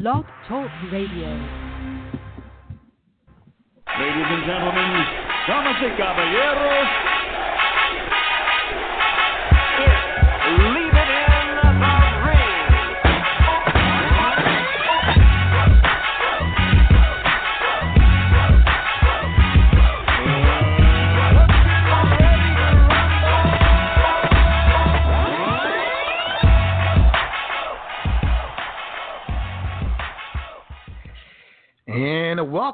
Blog Talk Radio. Ladies and gentlemen, damas y caballeros,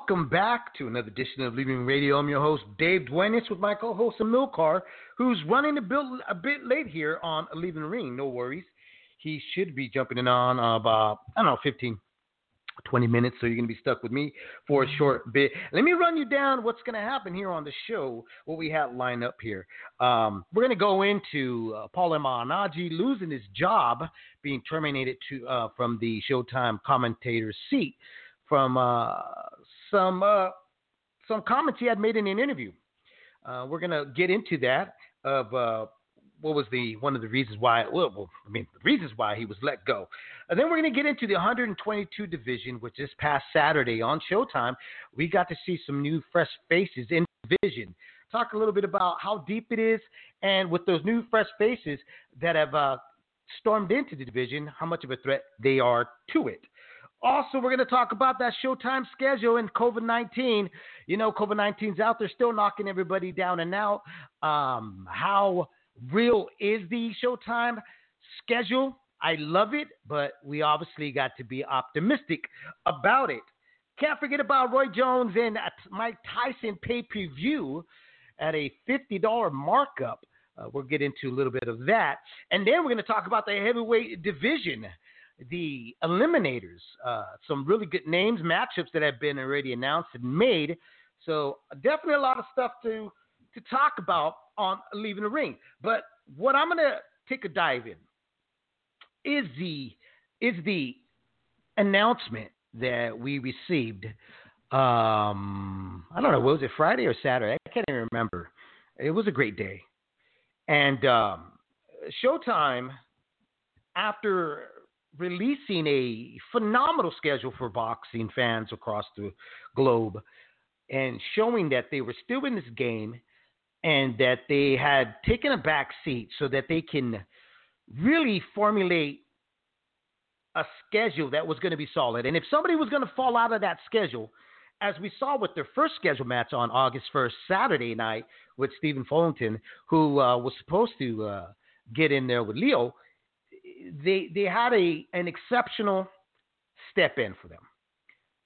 welcome back to another edition of Leaving Radio. I'm your host, Dave Duenez, with my co host, Amilcar, who's running a bit, a bit late here on Leaving the Ring. No worries. He should be jumping in on about, I don't know, 15, 20 minutes. So you're going to be stuck with me for a short bit. Let me run you down what's going to happen here on the show, what we have lined up here. Um, we're going to go into uh, Paulie Malignaggi losing his job, being terminated to uh, from the Showtime commentator seat from uh, some uh, some comments he had made in an interview. Uh, we're gonna get into that of uh, what was the one of the reasons why. Well, well, I mean, the reasons why he was let go. And then we're gonna get into the 122 division, which this past Saturday on Showtime, we got to see some new fresh faces in division. Talk a little bit about how deep it is, and with those new fresh faces that have uh, stormed into the division, how much of a threat they are to it. Also, we're going to talk about that Showtime schedule and COVID 19. You know, COVID 19's out there still knocking everybody down and out. Um, how real is the Showtime schedule? I love it, but we obviously got to be optimistic about it. Can't forget about Roy Jones and Mike Tyson pay per view at a $50 markup. Uh, we'll get into a little bit of that. And then we're going to talk about the heavyweight division the eliminators, uh, some really good names, matchups that have been already announced and made. So definitely a lot of stuff to to talk about on leaving the ring. But what I'm gonna take a dive in is the is the announcement that we received. Um, I don't know, was it Friday or Saturday? I can't even remember. It was a great day, and um, Showtime after releasing a phenomenal schedule for boxing fans across the globe and showing that they were still in this game and that they had taken a back seat so that they can really formulate a schedule that was going to be solid. And if somebody was going to fall out of that schedule, as we saw with their first scheduled match on August 1st, Saturday night, with Stephen Fulton, who uh, was supposed to uh, get in there with Leo, they they had a an exceptional step in for them.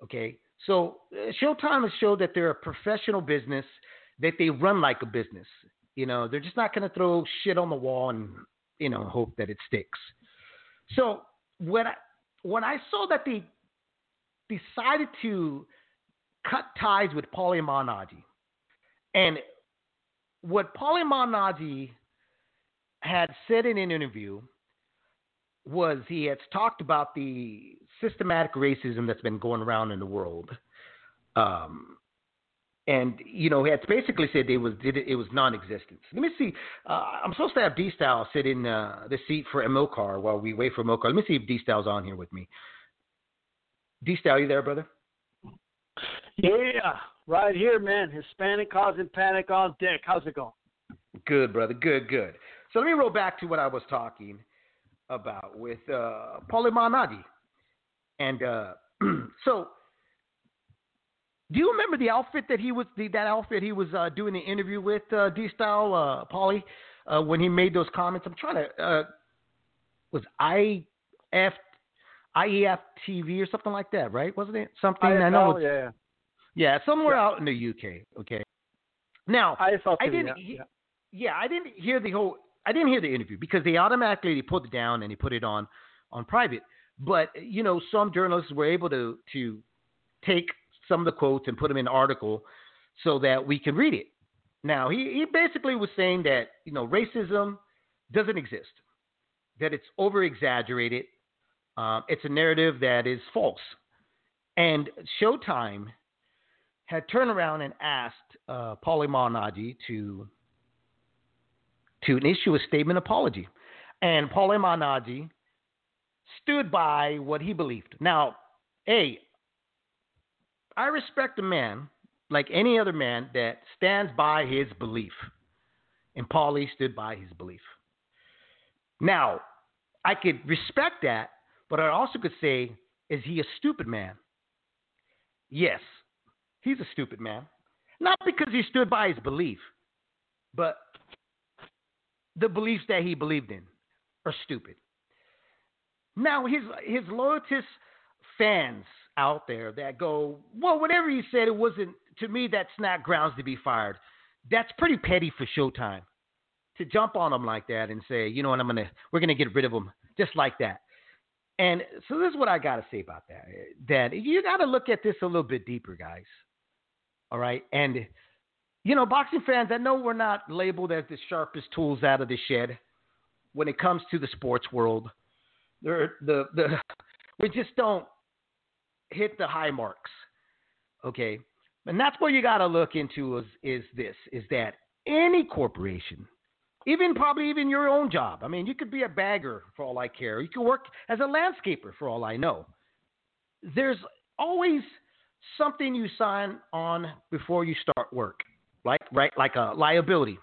Okay, so uh, Showtime has showed that they're a professional business, that they run like a business. You know, they're just not going to throw shit on the wall and you know hope that it sticks. So when I when I saw that they decided to cut ties with Paulie Malignaggi, and what Paulie Malignaggi had said in an interview was he had talked about the systematic racism that's been going around in the world. Um, and you know, he had basically said it was did it, it was non-existent. Let me see. Uh, I'm supposed to have D Style sit in uh, the seat for Amilcar while we wait for Amilcar. Let me see if D Style's on here with me. D Style, you there, brother? Yeah, right here, man. Hispanic causing panic on deck. How's it going? Good, brother. Good, good. So let me roll back to what I was talking about with uh, Paulie Malignaggi. And uh, so, do you remember the outfit that he was the, that outfit he was uh, doing the interview with uh, D Style uh, Paulie uh, when he made those comments? I'm trying to uh, was I F IEF TV or something like that, right? Wasn't it something? IFL, I know. Yeah. yeah, somewhere Yeah. out in the UK. Okay. Now, IFL I TV, didn't. yeah, he- yeah, I didn't hear the whole. I didn't hear the interview because they automatically put it down and they put it on on private. But you know, some journalists were able to to take some of the quotes and put them in an article so that we can read it. Now, he, he basically was saying that you know racism doesn't exist, that it's over exaggerated, um, it's a narrative that is false, and Showtime had turned around and asked uh, Paulie Malignaggi to to issue a statement apology. And Paulie Malignaggi stood by what he believed. Now, A, I respect a man like any other man that stands by his belief. And Paulie stood by his belief. Now, I could respect that, but I also could say, is he a stupid man? Yes, he's a stupid man. Not because he stood by his belief, but the beliefs that he believed in are stupid. Now, his his loyalist fans out there that go, well, whatever he said, it wasn't to me. That's not grounds to be fired. That's pretty petty for Showtime to jump on him like that and say, you know what, I'm gonna we're gonna get rid of him just like that. And so this is what I gotta say about that. Eh, that you gotta look at this a little bit deeper, guys. All right, and you know, boxing fans, I know we're not labeled as the sharpest tools out of the shed when it comes to the sports world. the the we just don't hit the high marks. Okay, and that's what you got to look into is is this is that any corporation even probably even your own job. I mean, you could be a bagger for all I care. You could work as a landscaper for all I know. There's always something you sign on before you start work, like right, like a liability,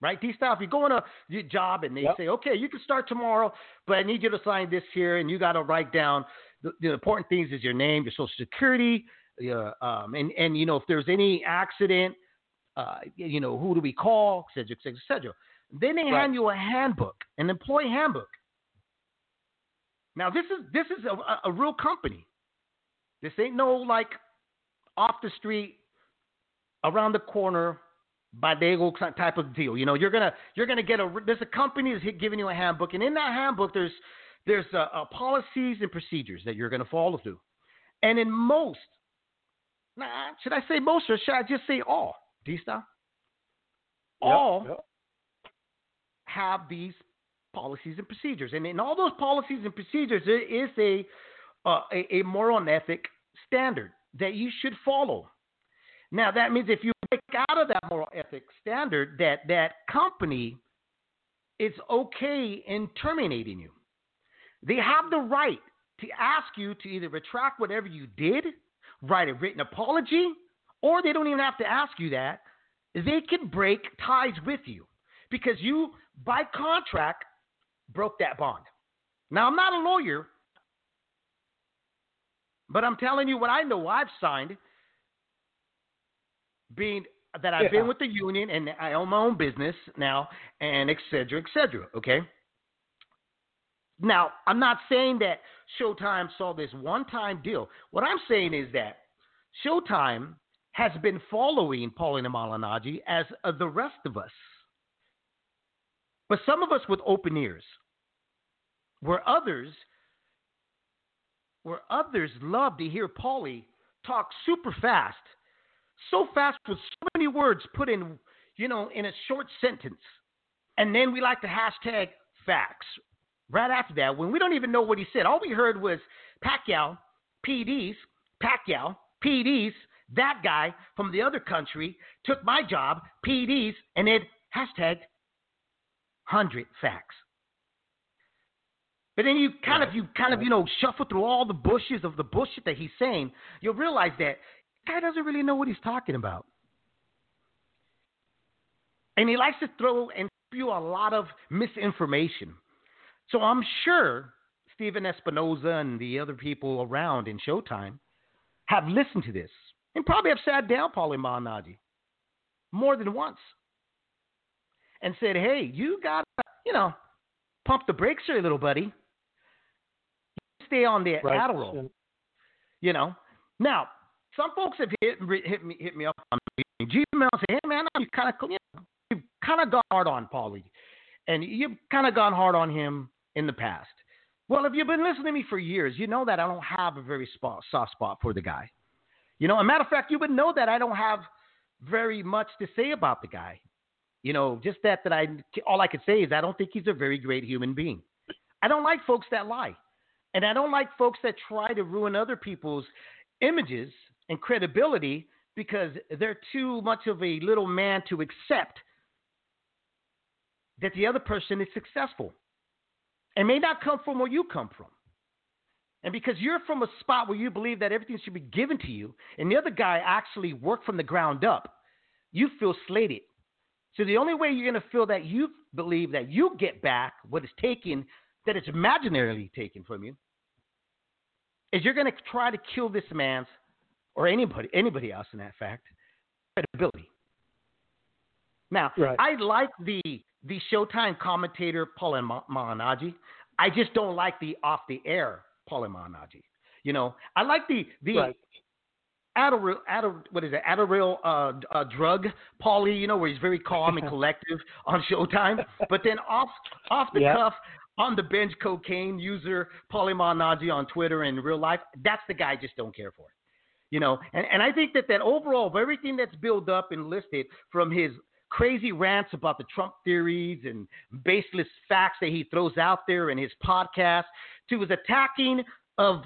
right? These stuff. You go on a job and they yep. say, okay, you can start tomorrow, but I need you to sign this here, and you got to write down the, the, important things is your name, your social security, uh, um, and and you know if there's any accident, uh, you know who do we call, et cetera, et cetera, et cetera. Then they right. hand you a handbook, an employee handbook. Now this is this is a, a real company. This ain't no like off the street, around the corner, by bodego type of deal. You know, you're gonna you're gonna get a there's a company that's giving you a handbook, and in that handbook there's there's uh, uh, policies and procedures that you're gonna follow through. And in most, nah, should I say most or should I just say all? D-style? All yep, yep have these policies and procedures. And in all those policies and procedures, there is a, uh, a, a moral and ethic standard that you should follow. Now, that means if you break out of that moral ethic standard, that that company is okay in terminating you. They have the right to ask you to either retract whatever you did, write a written apology, or they don't even have to ask you that. They can break ties with you because you by contract, broke that bond. Now, I'm not a lawyer, but I'm telling you what I know I've signed, being that I've yeah. been with the union and I own my own business now, and et cetera, et cetera. Okay. Now, I'm not saying that Showtime saw this one time deal. What I'm saying is that Showtime has been following Paulie Malignaggi as uh, the rest of us. But some of us with open ears, where others, where others love to hear Paulie talk super fast, so fast with so many words put in, you know, in a short sentence, and then we like to hashtag facts. Right after that, when we don't even know what he said, all we heard was Pacquiao, PDs, Pacquiao, PDs, that guy from the other country took my job, PDs, and then hashtag hundred facts. But then you kind of you kind of you know shuffle through all the bushes of the bullshit that he's saying, you'll realize that guy doesn't really know what he's talking about. And he likes to throw and spew a lot of misinformation. So I'm sure Stephen Espinoza and the other people around in Showtime have listened to this and probably have sat down Paulie Malignaggi more than once and said, "Hey, you got to, you know, pump the brakes here, little buddy. Stay on the right. Adderall." You know. Now, some folks have hit hit me hit me up on Gmail and say, "Hey, man, you kind of you know, you've kind of gone hard on Paulie, and you've kind of gone hard on him in the past." Well, if you've been listening to me for years, you know that I don't have a very spot, soft spot for the guy. You know, a matter of fact, you would know that I don't have very much to say about the guy. You know, just that that I all I could say is I don't think he's a very great human being. I don't like folks that lie. And I don't like folks that try to ruin other people's images and credibility because they're too much of a little man to accept that the other person is successful and may not come from where you come from. And because you're from a spot where you believe that everything should be given to you, and the other guy actually worked from the ground up, you feel slated. So the only way you're going to feel that you believe that you get back what is taken, that it's imaginarily taken from you, is you're going to try to kill this man's or anybody anybody else in that fact credibility. Now, right. I like the the Showtime commentator Paul Malignaggi. I just don't like the off the air Paul Malignaggi. You know, I like the the right. Adderall, Adderall, what is it? Adderall uh, uh, drug, Paulie, you know, where he's very calm and collective on Showtime. But then off off the yep. cuff, on the bench cocaine user, Paulie Malignaggi on Twitter and real life, that's the guy I just don't care for. You know, and, and I think that that overall of everything that's built up and listed from his crazy rants about the Trump theories and baseless facts that he throws out there in his podcast to his attacking of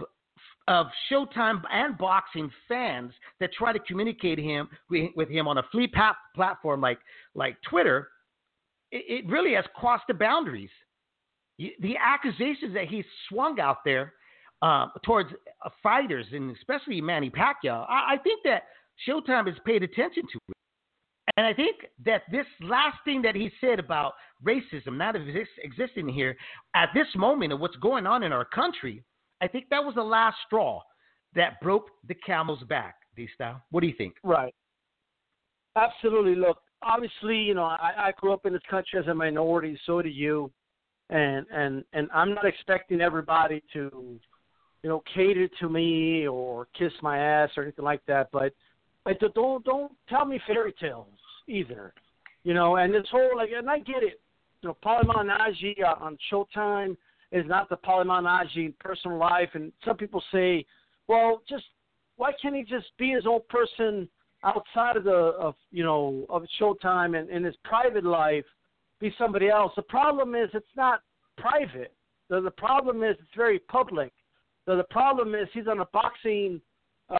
of Showtime and boxing fans that try to communicate him with him on a free platform like like Twitter, it, it really has crossed the boundaries. The accusations that he swung out there uh, towards uh, fighters and especially Manny Pacquiao, I, I think that Showtime has paid attention to it. And I think that this last thing that he said about racism not exist, existing here at this moment of what's going on in our country, I think that was the last straw that broke the camel's back. D style. What do you think? Right. Absolutely. Look, obviously, you know, I, I grew up in this country as a minority. So do you, and and and I'm not expecting everybody to you know, cater to me or kiss my ass or anything like that. But but don't don't tell me fairy tales either. You know, and this whole like, and I get it. You know, Paulie Malignaggi on Showtime is not the Paulie Malignaggi in personal life, and some people say, well, just why can't he just be his own person outside of the of you know of Showtime and in his private life be somebody else? The problem is it's not private. The the problem is it's very public. So the problem is he's on a boxing,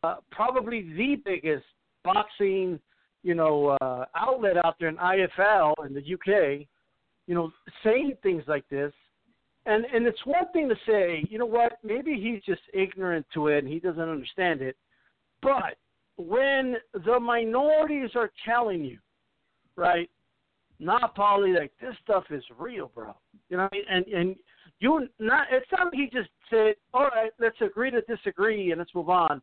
uh, probably the biggest boxing, you know, uh, outlet out there in IFL in the UK. You know, saying things like this, and and it's one thing to say, you know what, maybe he's just ignorant to it and he doesn't understand it, but when the minorities are telling you, right, not Paulie, like this stuff is real, bro. You know, and and you not it's not he just said, All right, let's agree to disagree and let's move on.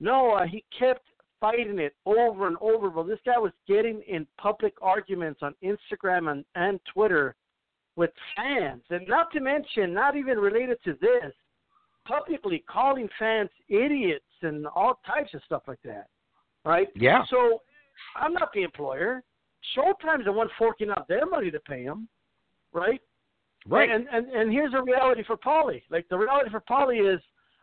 No, uh, he kept fighting it over and over. Well, this guy was getting in public arguments on Instagram and, and Twitter with fans, and not to mention, not even related to this, publicly calling fans idiots and all types of stuff like that. Right? Yeah. So I'm not the employer. Showtime's the one forking out their money to pay him, right? Right. And and and here's the reality for Paulie. Like the reality for Paulie is,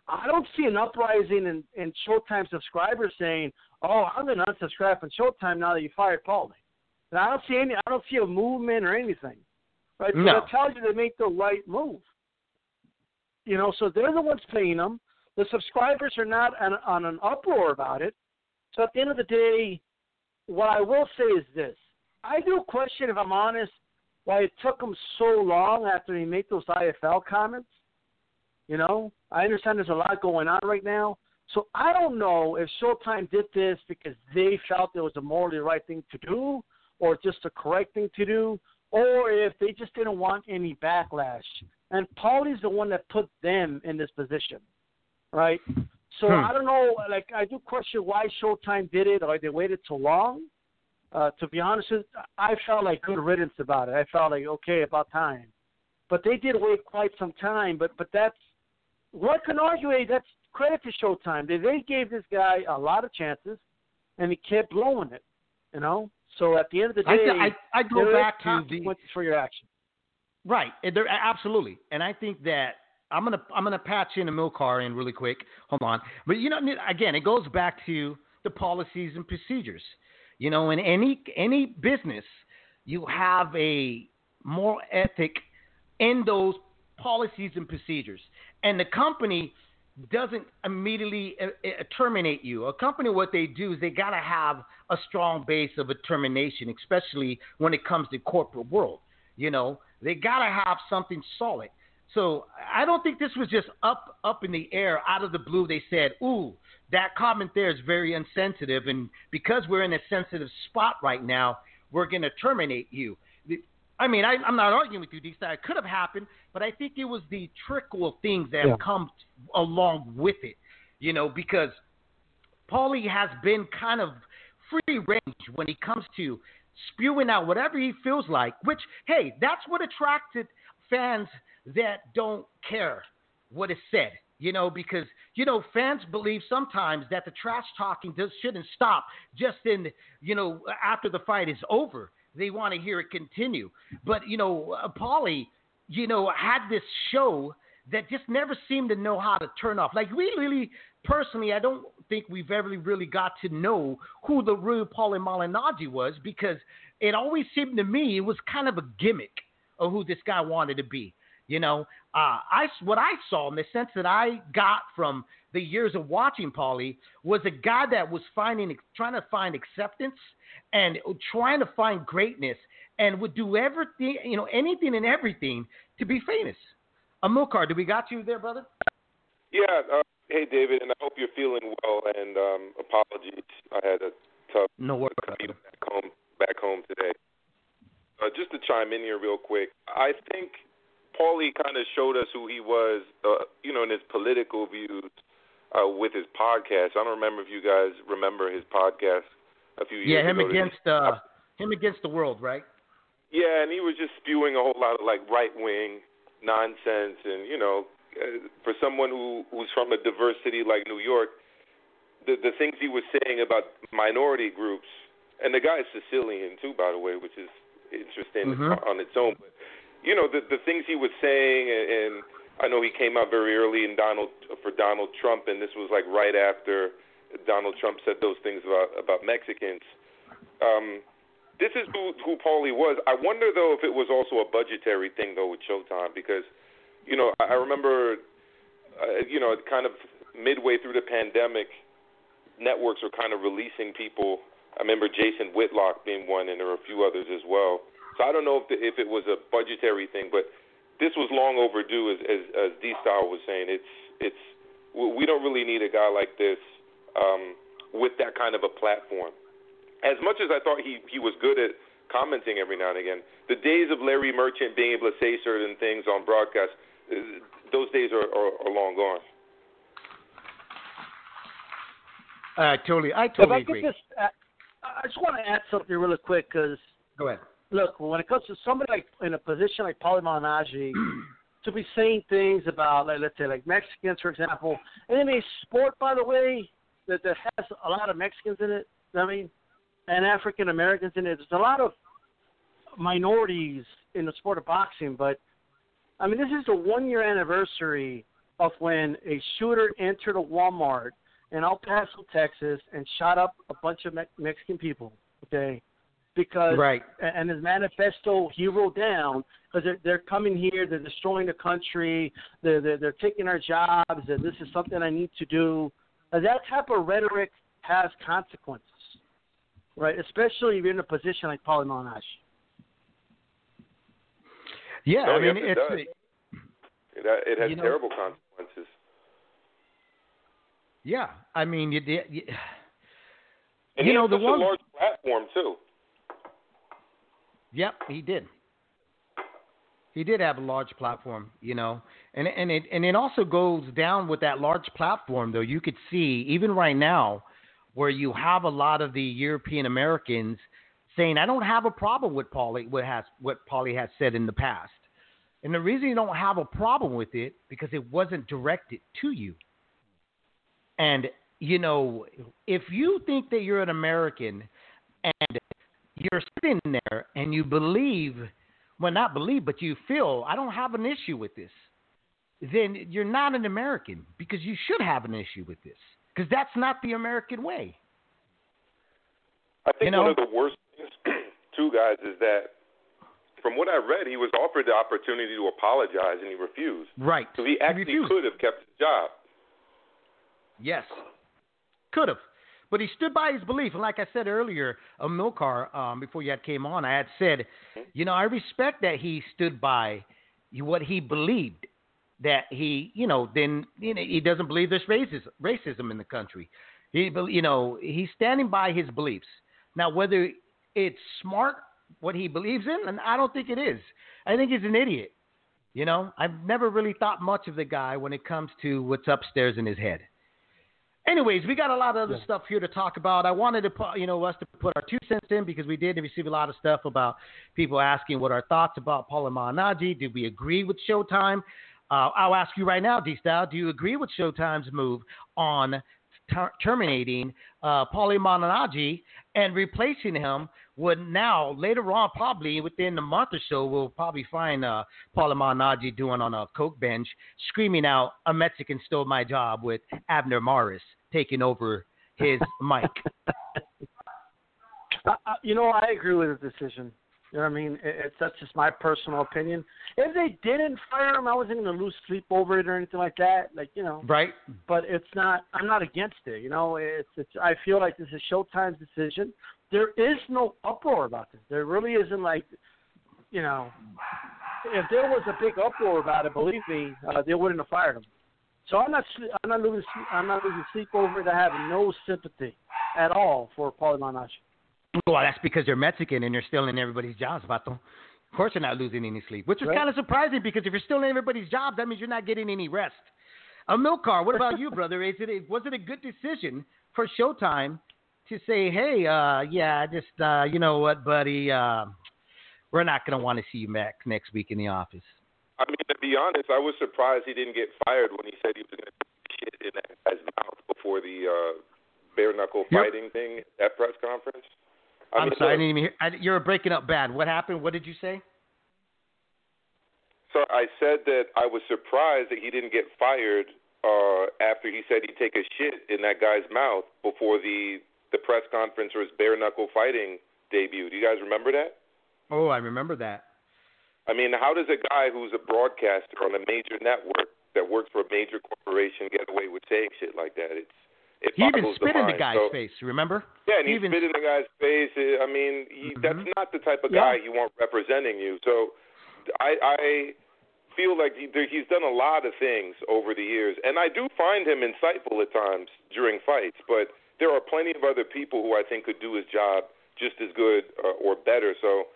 I don't see an uprising in in Showtime subscribers saying, "Oh, I'm going to unsubscribe from Showtime now that you fired Paulie." And I don't see any. I don't see a movement or anything. Right. So no. that tells you they make the right move. You know, so they're the ones paying them. The subscribers are not on, on an uproar about it. So at the end of the day, what I will say is this: I do question, if I'm honest, why it took him so long after he made those IFL comments. You know, I understand there's a lot going on right now. So I don't know if Showtime did this because they felt it was a morally right thing to do or just the correct thing to do or if they just didn't want any backlash. And Paulie's the one that put them in this position, right? So hmm. I don't know. Like I do question why Showtime did it, or they waited so long uh, to be honest, I felt like good riddance about it. I felt like okay, about time. But they did wait quite some time. But but that's what can argue. That's credit to Showtime. They they gave this guy a lot of chances, and he kept blowing it. You know. So at the end of the day, I, I, I go back to the for your action. Right. There, absolutely. And I think that I'm gonna I'm gonna patch in Amilcar in really quick. Hold on. But you know, again, it goes back to the policies and procedures. You know, in any any business, you have a moral ethic in those policies and procedures, and the company doesn't immediately uh, uh, terminate you. A company, what they do is they got to have a strong base of a termination, especially when it comes to corporate world. You know, they got to have something solid. So I don't think this was just up up in the air out of the blue. They said, "Ooh, that comment there is very insensitive, and because we're in a sensitive spot right now, we're going to terminate you." I mean, I, am not arguing with you, D. It could have happened, but I think it was the trickle of things that yeah. have come along with it. You know, because Paulie has been kind of free range when he comes to spewing out whatever he feels like. Which, hey, that's what attracted fans that don't care what is said. You know, because you know fans believe sometimes that the trash talking just shouldn't stop just in you know after the fight is over. They want to hear it continue. But you know, uh, Paulie, you know, had this show that just never seemed to know how to turn off. Like we really, personally, I don't think we've ever really got to know who the real Paulie Malignaggi was because it always seemed to me it was kind of a gimmick of who this guy wanted to be. You know, uh, I what I saw in the sense that I got from the years of watching Paulie was a guy that was finding, trying to find acceptance and trying to find greatness and would do everything, you know, anything and everything to be famous. Amilcar, do we got you there, brother? Yeah. Uh, hey, David, and I hope you're feeling well. And um, apologies, I had a tough no worries. commute back home back home today. Uh, just to chime in here real quick, I think Paulie kind of showed us who he was, uh, you know, in his political views uh, with his podcast. I don't remember if you guys remember his podcast a few years ago. yeah, him ago. against uh, him against the world, right? Yeah, and he was just spewing a whole lot of like right wing nonsense, and you know, uh, for someone who who's from a diverse city like New York, the the things he was saying about minority groups, and the guy is Sicilian too, by the way, which is interesting mm-hmm. on its own. But you know, the the things he was saying, and, and I know he came out very early in Donald for Donald Trump, and this was like right after Donald Trump said those things about about Mexicans. Um, this is who who Paulie was. I wonder though if it was also a budgetary thing though with Showtime because, you know, I, I remember, uh, you know, kind of midway through the pandemic, networks were kind of releasing people. I remember Jason Whitlock being one, and there were a few others as well so I don't know if the, if it was a budgetary thing, but this was long overdue, as as, as D Style was saying. It's it's we don't really need a guy like this um, with that kind of a platform. As much as I thought he he was good at commenting every now and again, the days of Larry Merchant being able to say certain things on broadcast, uh, those days are, are, are long gone. Uh, totally, I totally if I agree. Just, uh, I just want to add something really quick because go ahead look, when it comes to somebody like in a position like Paulie Malignaggi, to be saying things about, like, let's say, like Mexicans, for example, and in a sport, by the way, that, that has a lot of Mexicans in it, I mean, and African Americans in it. There's a lot of minorities in the sport of boxing, but I mean, this is the one year anniversary of when a shooter entered a Walmart in El Paso, Texas, and shot up a bunch of Me- Mexican people. Okay, because right. and his manifesto he wrote down because they're, they're coming here, they're destroying the country, they're, they're they're taking our jobs, and this is something I need to do. And that type of rhetoric has consequences, right? Especially if you're in a position like Paulie Malignaggi. Yeah, no, I mean yes, it's. It, it, it has you know, terrible consequences. Yeah, I mean you. you, and you he know has the one a large platform too. Yep, he did. He did have a large platform, you know, and and it and it also goes down with that large platform though. You could see even right now, where you have a lot of the European Americans saying, "I don't have a problem with Paulie what has what Paulie has said in the past," and the reason you don't have a problem with it because it wasn't directed to you. And you know, if you think that you're an American and you're sitting there and you believe, well, not believe, but you feel, I don't have an issue with this, then you're not an American because you should have an issue with this because that's not the American way. I think you know? one of the worst things, too, guys, is that from what I read, he was offered the opportunity to apologize and he refused. Right. So he actually he could have kept his job. Yes. Could have. But he stood by his belief. And like I said earlier, Amilcar, um, before you had came on, I had said, you know, I respect that he stood by what he believed. that he, you know, then you know, he doesn't believe there's racism, racism in the country. He, you know, he's standing by his beliefs. Now, whether it's smart what he believes in, and I don't think it is. I think he's an idiot. You know, I've never really thought much of the guy when it comes to what's upstairs in his head. Anyways, we got a lot of other yeah. stuff here to talk about. I wanted to put, you know, us to put our two cents in because we did receive a lot of stuff about people asking what our thoughts about Paulie Malignaggi. Did we agree with Showtime? Uh, I'll ask you right now, D Style. Do you agree with Showtime's move on ter- terminating uh, Paulie Malignaggi and replacing him with now later on, probably within a month or so, we'll probably find uh, Paulie Malignaggi doing on a coke bench, screaming out, "A Mexican stole my job" with Abner Mares taking over his mic. Uh, you know, I agree with the decision. You know what I mean? It's that's just my personal opinion. If they didn't fire him, I wasn't going to lose sleep over it or anything like that. Like you know, right? But it's not. I'm not against it. You know, it's it's. I feel like this is Showtime's decision. There is no uproar about this. There really isn't like, you know, if there was a big uproar about it, believe me, uh, they wouldn't have fired him. So I'm not. I'm not losing. I'm not losing sleep over it. I have no sympathy at all for Paulie Malignaggi. Well, that's because they're Mexican and they're stealing everybody's jobs, Vato. Of course, they're not losing any sleep, which is right. kind of surprising because if you're stealing everybody's jobs, that means you're not getting any rest. Amilcar. What about you, brother? Is it a, was it a good decision for Showtime to say, "Hey, uh, yeah, just uh, you know what, buddy, uh, we're not going to want to see you back next week in the office." I mean, to be honest, I was surprised he didn't get fired when he said he was going to shit in that guy's mouth before the uh, bare knuckle fighting yep. thing at press conference. I am sorry, I didn't even hear. I, you're breaking up bad. What happened? What did you say? So I said that I was surprised that he didn't get fired uh, after he said he'd take a shit in that guy's mouth before the the press conference or his bare knuckle fighting debut. Do you guys remember that? Oh, I remember that. I mean, how does a guy who's a broadcaster on a major network that works for a major corporation get away with saying shit like that? It's it he even spit the in the guy's so, face. Remember? Yeah, and he, he even... spit in the guy's face. I mean, he, mm-hmm. that's not the type of guy yeah. you want representing you. So, I I feel like he, he's done a lot of things over the years, and I do find him insightful at times during fights. But there are plenty of other people who I think could do his job just as good uh, or better. So.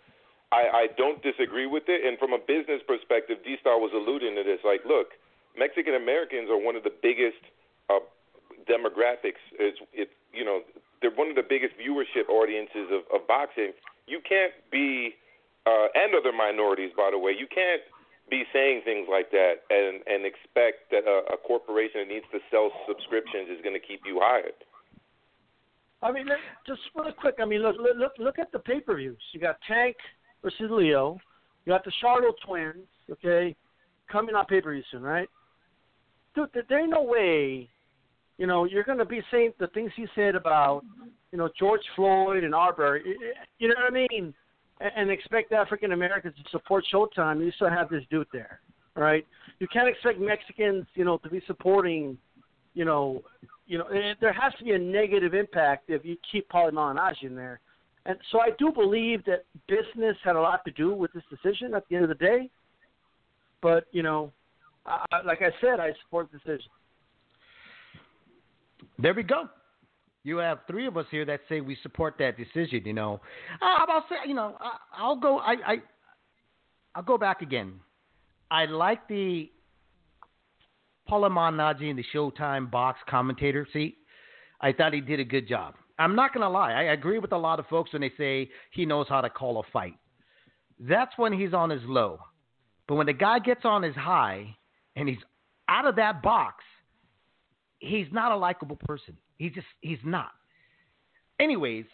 I, I don't disagree with it, and from a business perspective, D Style was alluding to this. Like, look, Mexican Americans are one of the biggest uh, demographics is it you know they're one of the biggest viewership audiences of, of boxing. You can't be uh, and other minorities, by the way. You can't be saying things like that and and expect that a, a corporation that needs to sell subscriptions is going to keep you hired. I mean, just really quick. I mean, look, look, look at the pay-per-views. You got Tank versus Leo. You got the Charlo twins. Okay, coming on pay-per-view soon, right? Dude, there ain't no way you know, you're to be saying the things he said about, you know, George Floyd and Arbery. You know what I mean? And expect African Americans to support Showtime. You still have this dude there, right? You can't expect Mexicans, you know, to be supporting, you know, you know, there has to be a negative impact if you keep Paulie Malignaggi in there. And so I do believe that business had a lot to do with this decision at the end of the day. But you know, I, like I said, I support the decision. There we go. You have three of us here that say we support that decision. You know, uh, I'll say, you know, I, will go. I, I, I'll go back again. I like the Paulie Malignaggi in the Showtime box commentator seat. I thought he did a good job. I'm not going to lie. I agree with a lot of folks when they say he knows how to call a fight. That's when he's on his low. But when the guy gets on his high and he's out of that box, he's not a likable person. He just he's not. Anyways,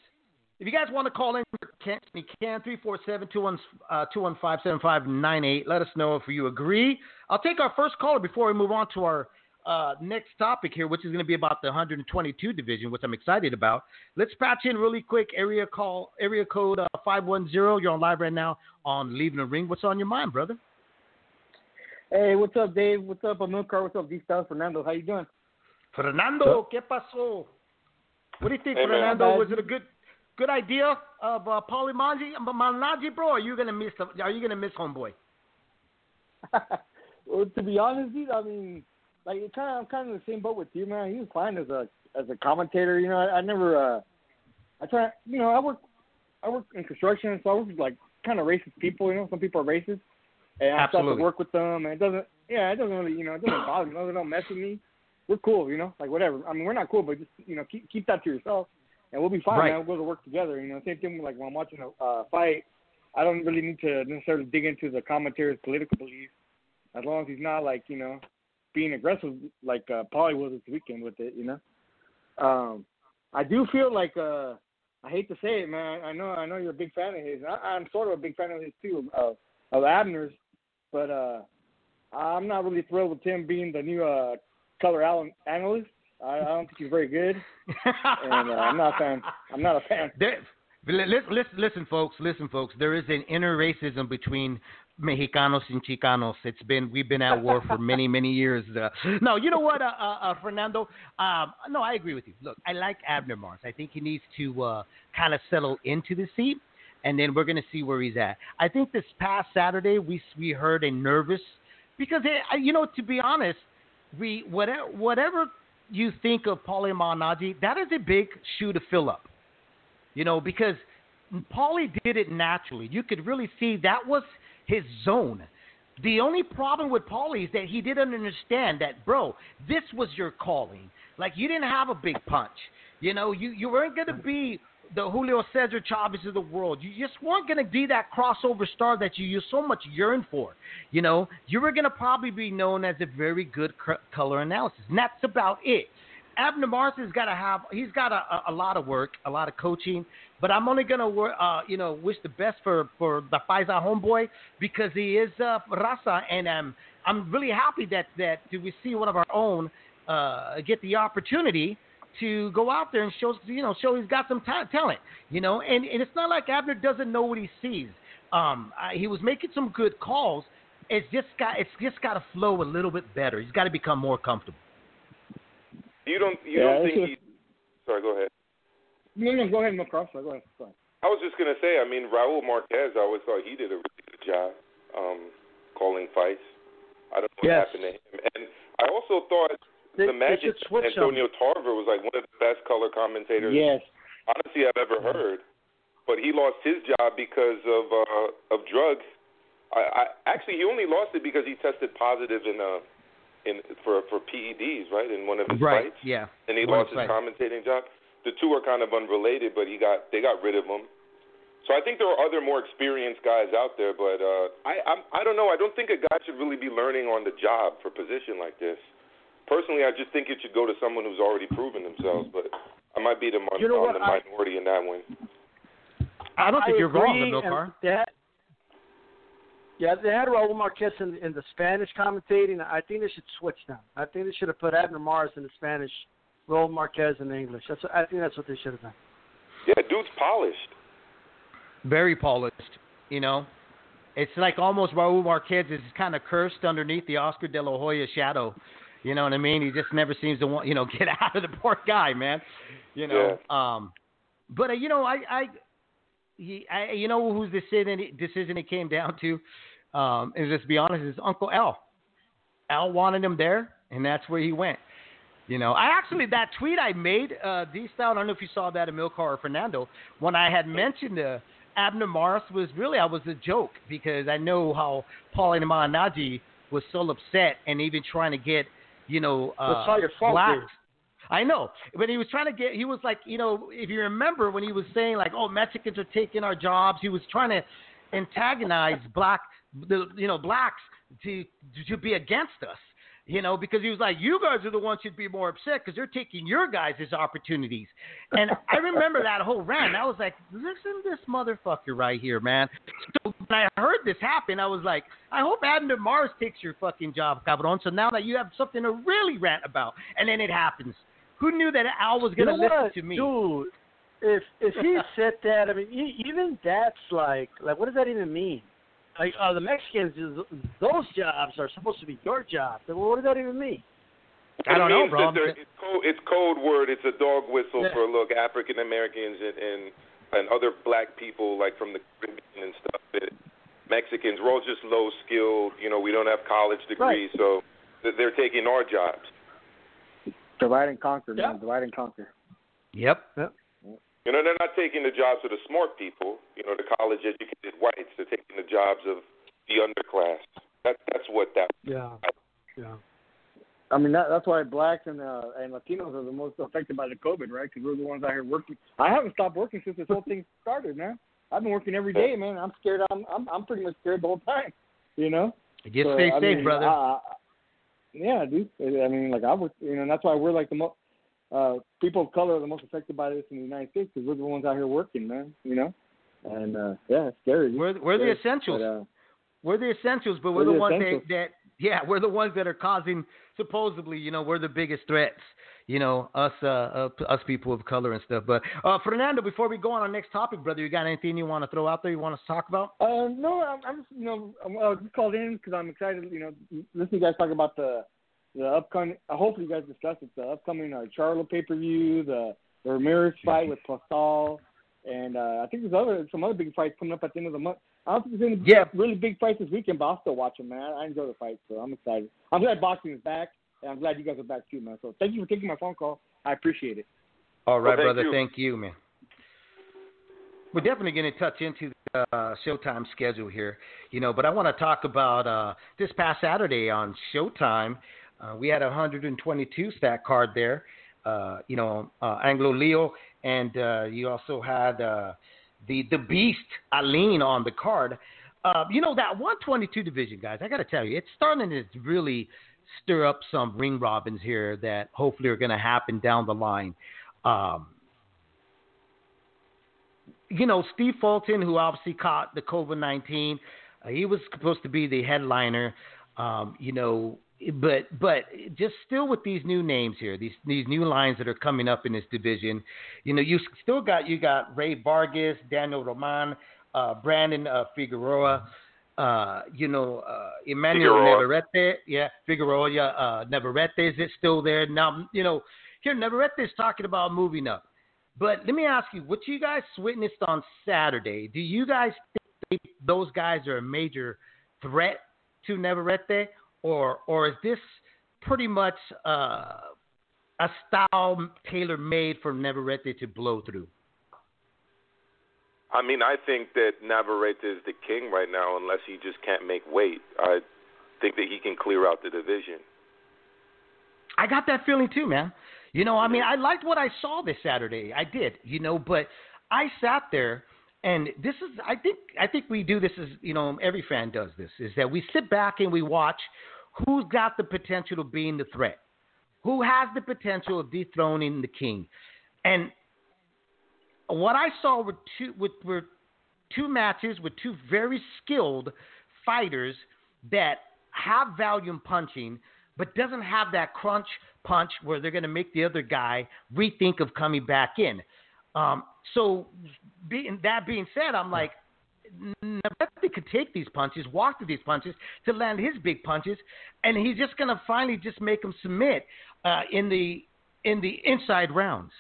if you guys want to call in, can you can three four seven two one uh, two one five seven five nine eight. Let us know if you agree. I'll take our first caller before we move on to our uh, next topic here, which is going to be about the 122 division, which I'm excited about. Let's patch in really quick. Area call area code uh, 510. You're on live right now on Leaving the Ring. What's on your mind, brother? Hey, what's up, Dave? What's up, Amilcar? What's up, D Styles Fernando? How you doing? Fernando, ¿qué pasó? What do you think, hey, Fernando? Man. Was it a good good idea of uh, Paulie Manji, Malignaggi, bro? Or are you gonna miss? Are you gonna miss homeboy? Well, to be honest, dude, I mean, like it kind of I'm kind of in the same boat with you, man. He was fine as a as a commentator. You know, I, I never. uh I try. You know, I work. I work in construction, so I work with like kind of racist people. You know, some people are racist, and I have to work with them. And it doesn't. Yeah, it doesn't really. You know, it doesn't bother me. They don't mess with me. We're cool. You know, like whatever. I mean, we're not cool, but just you know, keep keep that to yourself, and we'll be fine. Right. Man. We'll go to work together. You know, same thing like when I'm watching a uh, fight. I don't really need to necessarily dig into the commentator's political beliefs, as long as he's not like you know being aggressive like uh, Paulie was this weekend with it. You know, um, I do feel like uh, I hate to say it, man. I know I know you're a big fan of his. I, I'm sort of a big fan of his too, of, of Abner's, but uh, I'm not really thrilled with him being the new uh, color analyst. I, don't think he's very good, and uh, I'm not a fan. I'm not a fan. There, listen, listen, folks. Listen, folks. There is an inner racism between Mexicanos and Chicanos. It's been we've been at war for many, many years. Uh, no, you know what, uh, uh, uh, Fernando? Um, no, I agree with you. Look, I like Abner Mares. I think he needs to uh, kind of settle into the seat, and then we're going to see where he's at. I think this past Saturday we we heard a nervous because it, you know to be honest, we whatever whatever you think of Paulie Malignaggi, that is a big shoe to fill up. You know, because Paulie did it naturally. You could really see that was his zone. The only problem with Paulie is that he didn't understand that, bro, this was your calling. Like you didn't have a big punch. You know, you, you weren't gonna be the Julio Cesar Chavez of the world. You just weren't gonna be that crossover star that you, you so much yearn for. You know, you were gonna probably be known as a very good color analysis, and that's about it. Abner Mares has got to have. He's got a, a, a lot of work, a lot of coaching. But I'm only gonna, uh, you know, wish the best for for the Faisal homeboy because he is uh, Rasa, and um, I'm really happy that that we see one of our own uh, get the opportunity to go out there and show, you know, show he's got some ta- talent, you know. And and it's not like Abner doesn't know what he sees. Um, I, he was making some good calls. It's just got it's just got to flow a little bit better. He's got to become more comfortable. You don't you Yeah, don't think just- he? Sorry, go ahead. No, no, go ahead, McCross. Go ahead. Go ahead. I was just gonna say, I mean, Raul Marquez, I always thought he did a really good job um, calling fights. I don't know what Yes. happened to him, and I also thought They, the Magic switch them. Antonio Tarver was like one of the best color commentators Yes. honestly I've ever heard. But he lost his job because of uh, of drugs. I, I actually he only lost it because he tested positive in uh in for for PEDs right in one of his fights, Yeah. and he One lost his fight. commentating job. The two are kind of unrelated, but he got they got rid of him. So I think there are other more experienced guys out there, but uh, I I'm, I don't know. I don't think a guy should really be learning on the job for a position like this. Personally, I just think it should go to someone who's already proven themselves. But I might be the mon- You know what, the I- minority in that one. I don't think I you're wrong, agree, Milcar. That, yeah, they had Raul Marquez in, in the Spanish commentating. I think they should switch them. I think they should have put Abner Mares in the Spanish, Raul Marquez in the English. That's what, I think that's what they should have done. Yeah, dude's polished. very polished. You know, it's like almost Raul Marquez is kind of cursed underneath the Oscar De La Hoya shadow. You know what I mean? He just never seems to want, you know, get out of the poor guy, man. You know. Um, but uh, you know, I, I, he, I, you know, whose decision decision it came down to, um, and just to be honest, is Uncle Al. Al wanted him there, and that's where he went. You know, I actually that tweet I made, uh, D style. I don't know if you saw that, Amilcar or Fernando, when I had mentioned uh, Abner Mares was really I was a joke because I know how Paulie Malignaggi was so upset and even trying to get you know uh, your fault, blacks. dude. I know, but he was trying to get. He was like, you know, if you remember when he was saying like, "Oh, Mexicans are taking our jobs," he was trying to antagonize black, the you know, blacks to to be against us. You know, because he was like, you guys are the ones who should be more upset because they're taking your guys' opportunities. And I remember that whole rant. I was like, listen to this motherfucker right here, man. So when I heard this happen, I was like, I hope Abner Mares takes your fucking job, cabron. So now that you have something to really rant about. And then it happens. Who knew that Al was You going know to listen what, to me? dude? If if he said that, I mean, even that's like, like, what does that even mean? Like, uh, the Mexicans, those jobs are supposed to be your jobs. Well, what does that even mean? I don't know, bro. It's, code, it's code word. It's a dog whistle Yeah. for look African Americans and, and and other black people like from the Caribbean and stuff. That Mexicans. We're all just low skilled. You know, we don't have college degrees, Right. so they're taking our jobs. Divide and conquer, Yeah. man. Divide and conquer. Yep. yep. You know, they're not taking the jobs of the smart people. You know, the college educated whites. They're taking the jobs of the underclass. That that's what that. Yeah. Yeah. I mean, that, that's why blacks and uh, and Latinos are the most affected by the COVID, right? Because we're the ones out here working. I haven't stopped working since this whole thing started, man. I've been working every day, man. I'm scared. I'm I'm I'm pretty much scared the whole time. You know. Just So, stay I safe, mean, brother. I, I, yeah, dude. I mean, like I was, you know, and that's why we're like the most uh, people of color are the most affected by this in the United States because we're the ones out here working, man. You know, and uh, yeah, it's scary. we're we're the essentials. But, uh, we're the essentials, but we're, We're the ones that, that yeah, we're the ones that are causing supposedly, you know, we're the biggest threats. You know, us uh, uh us people of color and stuff. But uh Fernando, before we go on our next topic, brother, you got anything you want to throw out there? You want us to talk about? Uh, no, I'm, I'm just, you know, I'm, I just called in because I'm excited. You know, listening to you guys talk about the the upcoming. Uh, hopefully, you guys discussed it. The upcoming uh, Charlo pay per view, the, the Ramirez fight with Pascal, and uh, I think there's other some other big fights coming up at the end of the month. I don't think there's any Yeah. really big fights this weekend, but I'll still watch them, man. I enjoy the fight, so I'm excited. I'm glad boxing is back, and I'm glad you guys are back too, man. So thank you for taking my phone call. I appreciate it. All right, thank brother. you. Thank you, man. We're definitely going to touch into the uh, Showtime schedule here, you know, but I want to talk about uh, this past Saturday on Showtime. Uh, we had a 122 stack card there, uh, you know, uh, Angelo Leo, and uh, you also had uh, the the Beast Aleem on the card. Uh, you know that 122 division, guys. I got to tell you, it's starting to really stir up some ring robins here that hopefully are going to happen down the line. Um, you know, Steve Fulton, who obviously caught the COVID 19, uh, he was supposed to be the headliner. Um, you know, but but just still with these new names here, these these new lines that are coming up in this division, you know, you still got you got Rey Vargas, Daniel Roman, uh, Brandon uh, Figueroa, uh, you know, uh, Emmanuel Figueroa. Navarrete, yeah, Figueroa, yeah, uh, Navarrete is it still there now? You know, here Navarrete is talking about moving up. But let me ask you, what you guys witnessed on Saturday, do you guys think those guys are a major threat to Navarrete, or or is this pretty much uh, a style tailor made for Navarrete to blow through? I mean, I think that Navarrete is the king right now, unless he just can't make weight. I think that he can clear out the division. I got that feeling too, man. You know, I mean, I liked what I saw this Saturday. I did, you know, but I sat there and this is I think I think we do this as, you know, every fan does this is that we sit back and we watch who's got the potential of being the threat. Who has the potential of dethroning the king? And what I saw were two with were two matches with two very skilled fighters that have volume punching, but doesn't have that crunch punch where they're going to make the other guy rethink of coming back in. Um, so, being, that being said, I'm like, Navarrete could take these punches, walk through these punches to land his big punches, and he's just going to finally just make them submit uh, in the in the inside rounds.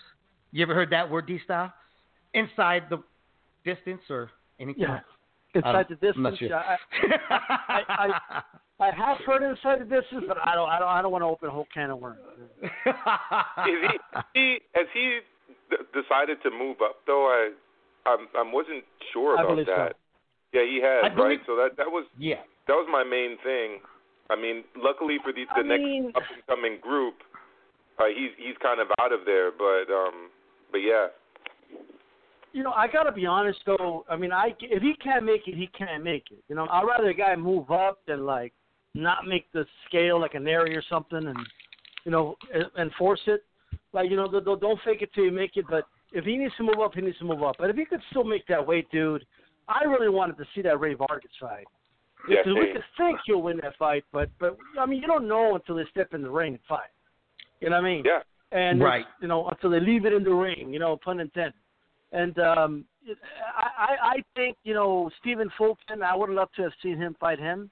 You ever heard that word, D style? Inside the distance or anything? Yeah. I Inside don't- the I'm not distance. sure. yeah, I, I, I have heard inside the distance, but I don't. I don't. I don't want to open a whole can of worms. Is he, he has he d- decided to move up though? I I'm, I wasn't sure I about believe so. that. Yeah, he has, I believe- right? So that that was yeah. that was my main thing. I mean, luckily for the the I next mean- up and coming group, uh, he's he's kind of out of there. But um, but yeah, You know, I gotta be honest though. I mean, I if he can't make it, he can't make it. You know, I'd rather a guy move up than like not make the scale like an area or something, and you know, and, and it. Like you know, don't, don't fake it till you make it. But if he needs to move up, he needs to move up. But if he could still make that weight, dude, I really wanted to see that Rey Vargas fight. Yeah, Because we could think he'll win that fight, but but I mean, you don't know until they step in the ring and fight. You know what I mean? yeah. and Right. you know until they leave it in the ring, you know, pun intended. And um, I, I I think you know Stephen Fulton. I would love to have seen him fight him.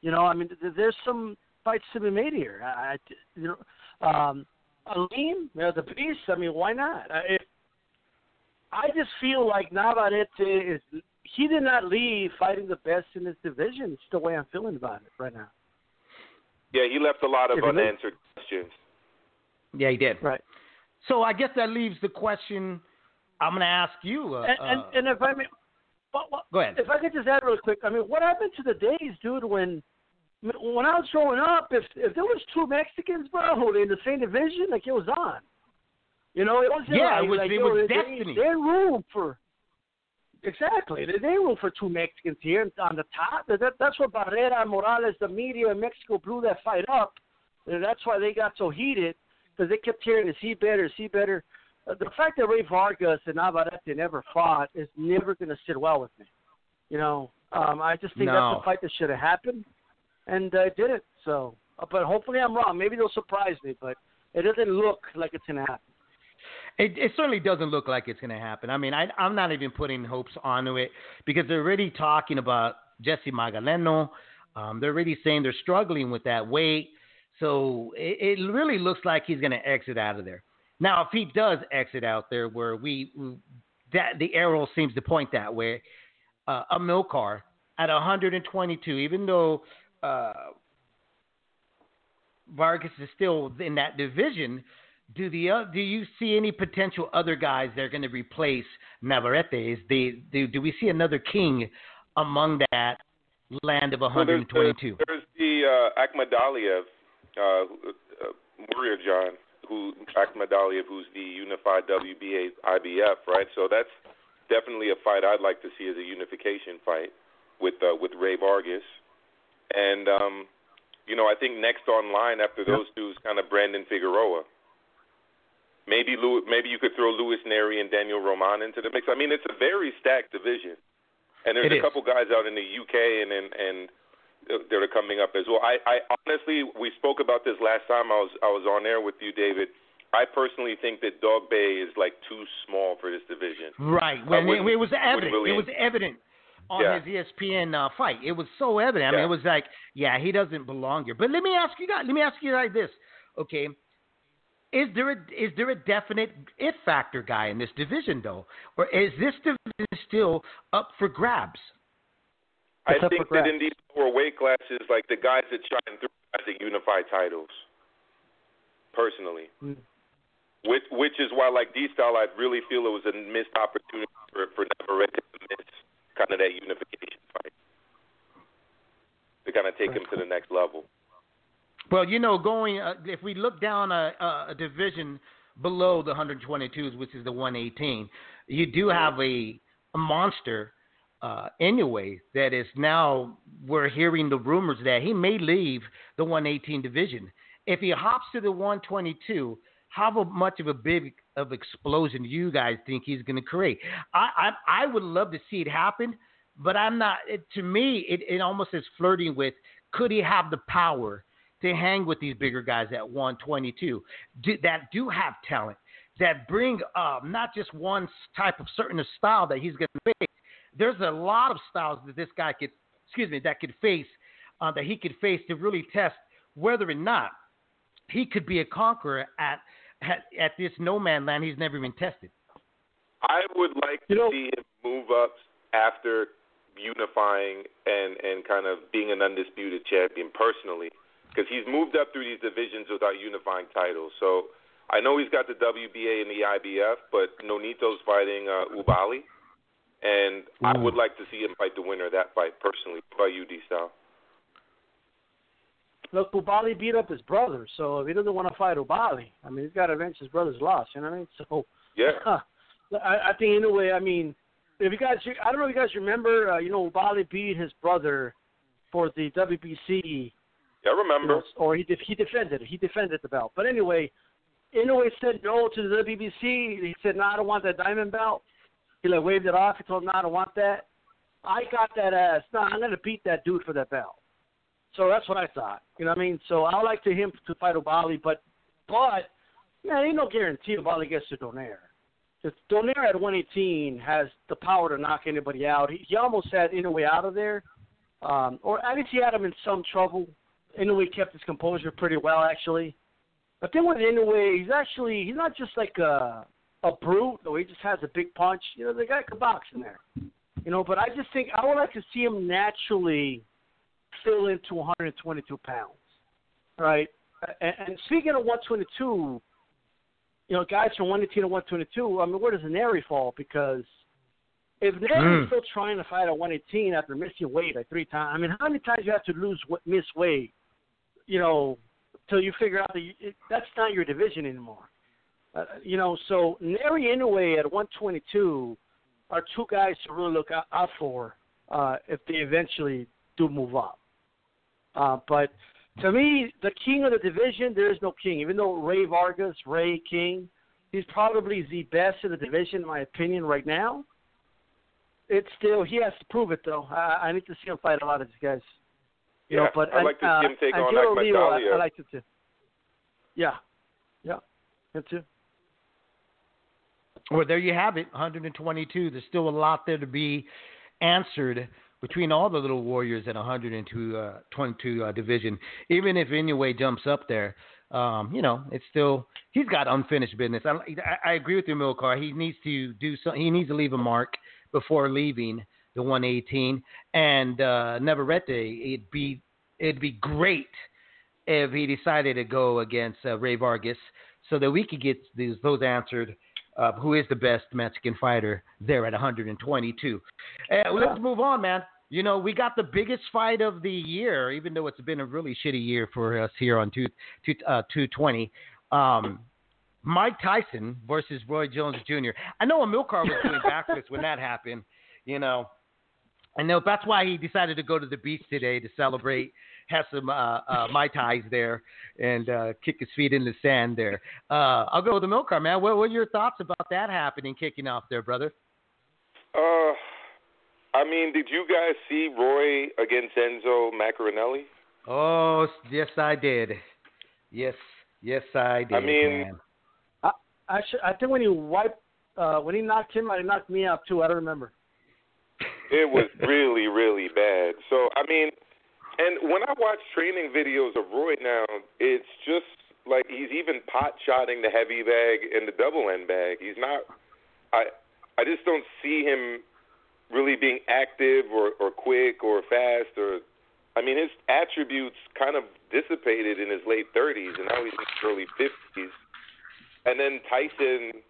You know, I mean, there's some fights to be made here. I, I you know, um, Aleem, you know, the Beast. I mean, why not? I, it, I just feel like Navarrete is he did not leave fighting the best in his division. It's the way I'm feeling about it right now. Yeah, he left a lot of If it unanswered questions. Yeah, he did. Right. So I guess that leaves the question. I'm going to ask you. Uh, And and, uh, and if I may, but, what, go ahead. if I could just add real quick, I mean, what happened to the days, dude, when when I was growing up, if if there was two Mexicans, bro, in the same division, like it was on. You know, it was Yeah, like, it was- like, it was they, destiny. They room for exactly. They, they room for two Mexicans here on the top. That, that's what Barrera, Morales, the media in Mexico blew that fight up. And that's why they got so heated because they kept hearing, "Is he better? Is he better?" Uh, the fact that Rey Vargas and Navarrete never fought is never going to sit well with me. You know, um, I just think No. that's a fight that should have happened, and uh, it didn't. So, uh, but hopefully I'm wrong. Maybe they'll surprise me, but it doesn't look like it's going to happen. It, it certainly doesn't look like it's going to happen. I mean, I, I'm not even putting hopes onto it because they're already talking about Jesse Magdaleno. Um, they're already saying they're struggling with that weight. So it, it really looks like he's going to exit out of there. Now, if he does exit out there, where we that the arrow seems to point that way, uh, Amilcar at 122, even though uh, Vargas is still in that division, do the uh, do you see any potential other guys that are going to replace Navarrete? Is the do, do we see another king among that land of Well, there's, 122? there's, the uh, Akhmadaliev, uh, uh, Murodjon, who Akhmadaliev, who's the unified WBA IBF, right? So that's definitely a fight I'd like to see as a unification fight with uh, with Rey Vargas, and um, you know I think next on line after those two is kind of Brandon Figueroa. Maybe Louis, maybe you could throw Luis Nery and Daniel Roman into the mix. I mean, it's a very stacked division, and there's It a is. couple guys out in the UK and and, and that are coming up as well. I, I honestly, we spoke about this last time I was I was on air with you, David. I personally think that Dogboe is like too small for this division. Right. Well, it, it was evident. really- It was evident on Yeah. his ESPN uh, fight. It was so evident. I mean, it was like, yeah, he doesn't belong here. But let me ask you guys. Let me ask you like this. Okay. Is there a is there a definite it factor guy in this division though, or is this division still up for grabs? I It's up think for that in these lower weight classes, like the guys that shine through guys that unify titles. Personally, Mm. which which is why like D style, I really feel it was a missed opportunity for for Navarrete to miss kind of that unification fight to kind of take him to the next level. Well, you know, going uh, if we look down a, a, division below the 122s, which is the 118, you do have a, a monster uh, anyway that is now we're hearing the rumors that he may leave the 118 division. If he hops to the 122, how much of a big of explosion do you guys think he's going to create? I, I I would love to see it happen, but I'm not. It, to me, it, it almost is flirting with could he have the power to hang with these bigger guys at 122 do, that do have talent that bring uh, not just one type of certain style that he's going to face. There's a lot of styles that this guy could, excuse me, that could face, uh, that he could face to really test whether or not he could be a conqueror at at, at this no man land he's never been tested. I would like You to know- see him move up after unifying and and kind of being an undisputed champion personally, because he's moved up through these divisions without unifying titles. So I know he's got the WBA and the IBF, but Nonito's fighting uh, Oubaali, and I would like to see him fight the winner of that fight personally. What about you, D Style? Look, Oubaali beat up his brother, so if he doesn't want to fight Oubaali, I mean, he's got to avenge his brother's loss. You know what I mean? So, Yeah. I, I think in a way, I mean, if you guys, I don't know if you guys remember, uh, you know, Oubaali beat his brother for the WBC, Yeah, I you remember. know, or he he defended it. He defended the belt. But anyway, Inoue said no to the WBC. He said, "No, I don't want that diamond belt." He like waved it off. He told him, "No, I don't want that." I got that ass. No, I'm gonna beat that dude for that belt. So that's what I thought. You know what I mean? So I would like to him to fight Oubaali, but but man, ain't no guarantee Oubaali gets to Donaire. Because Donaire at 118 has the power to knock anybody out. He, he almost had Inoue out of there, um, or at least he had him in some trouble. Inoue kept his composure pretty well, actually. But then with Inoue, he's actually he's not just like a a brute, or he just has a big punch. You know, the guy can box in there. You know, but I just think I would like to see him naturally fill into 122 pounds, right? And, and speaking of 122, you know, guys from 118 to 122, I mean, where does Nery fall? Because if Nery's Mm. still trying to fight at 118 after missing weight like three times, I mean, how many times you have to lose miss weight, you know, till you figure out that it, that's not your division anymore. Uh, you know, so Nery Inoue at 122 are two guys to really look out, out for uh, if they eventually do move up. Uh, but to me, the king of the division, there is no king. Even though Rey Vargas, Ray King, he's probably the best in the division, in my opinion, right now. It's still he has to prove it though. I, I need to see him fight a lot of these guys. You Yeah, know, but I'd like to see him take on Angelo Ahmed Leo, I, I like it too. Yeah, yeah, him too. Well, there you have it, 122. There's still a lot there to be answered between all the little warriors at 102 uh, 22 uh, division. Even if Inoue jumps up there, um, you know, it's still he's got unfinished business. I, I, I agree with you, Milcar. He needs to do so. He needs to leave a mark before leaving the 118. And uh, Navarrete, it'd be it'd be great if he decided to go against uh, Rey Vargas so that we could get these, those answered. Uh, who is the best Mexican fighter there at 122? Uh, let's move on, man. You know, we got the biggest fight of the year, even though it's been a really shitty year for us here on two, two, uh, 220. Um, Mike Tyson versus Roy Jones Jr. I know Amilcar was doing backflips when that happened. You know, I know that's why he decided to go to the beach today to celebrate, have some uh, uh, mai tais there, and uh, kick his feet in the sand there. Uh, I'll go with the Milcar, man. What, what are your thoughts about that happening, kicking off there, brother? Uh, I mean, did you guys see Roy against Enzo Maccarinelli? Oh, yes, I did. Yes, yes, I did. I mean- man. I should, I think when he wiped, uh, when he knocked him, he knocked me out too. I don't remember. It was really, really bad. So I mean, and when I watch training videos of Roy now, it's just like he's even pot shotting the heavy bag and the double end bag. He's not. I I just don't see him really being active or or quick or fast or. I mean, his attributes kind of dissipated in his late 30s, and now he's in his early 50s. And then Tyson,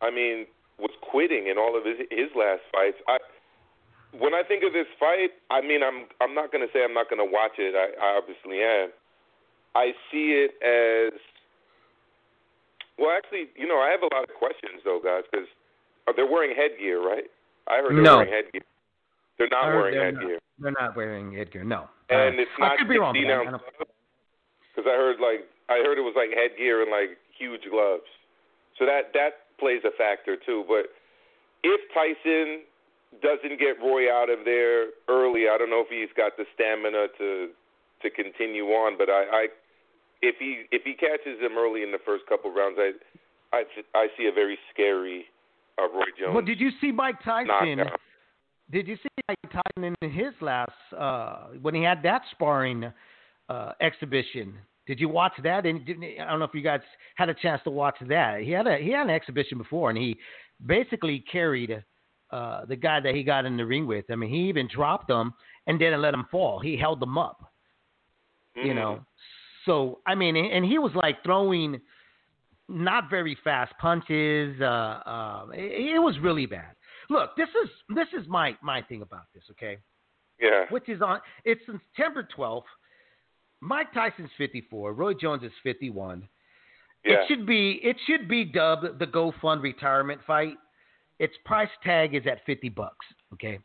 I mean, was quitting in all of his his last fights. I when I think of this fight, I mean, I'm I'm not going to say I'm not going to watch it. I, I obviously am. I see it as well. Actually, you know, I have a lot of questions though, guys, because they're wearing headgear, right? I heard they're No. wearing headgear. They're not wearing they're headgear, Not, they're not wearing headgear. No. and Uh, it's not I could be wrong. 16. I ounce don't- gloves. Because I heard like I heard it was like headgear and like huge gloves, so that that plays a factor too. But if Tyson doesn't get Roy out of there early, I don't know if he's got the stamina to to continue on. But I, I if he if he catches him early in the first couple rounds, I I I see a very scary uh, Roy Jones. Well, did you see Mike Tyson? knockout. Did you see Mike Tyson in his last uh, when he had that sparring uh, exhibition? Did you watch that? And didn't, I don't know if you guys had a chance to watch that. He had a he had an exhibition before, and he basically carried uh, the guy that he got in the ring with. I mean, he even dropped him and didn't let him fall. He held them up. You Mhm. know, so I mean, and he was like throwing not very fast punches. Uh, uh, it, it was really bad. Look, this is this is my my thing about this. Okay, Yeah. which is on it's September twelfth. Mike Tyson's fifty four. Roy Jones is fifty one. Yeah. It should be it should be dubbed the Go Fund retirement fight. Its price tag is at fifty bucks. Okay.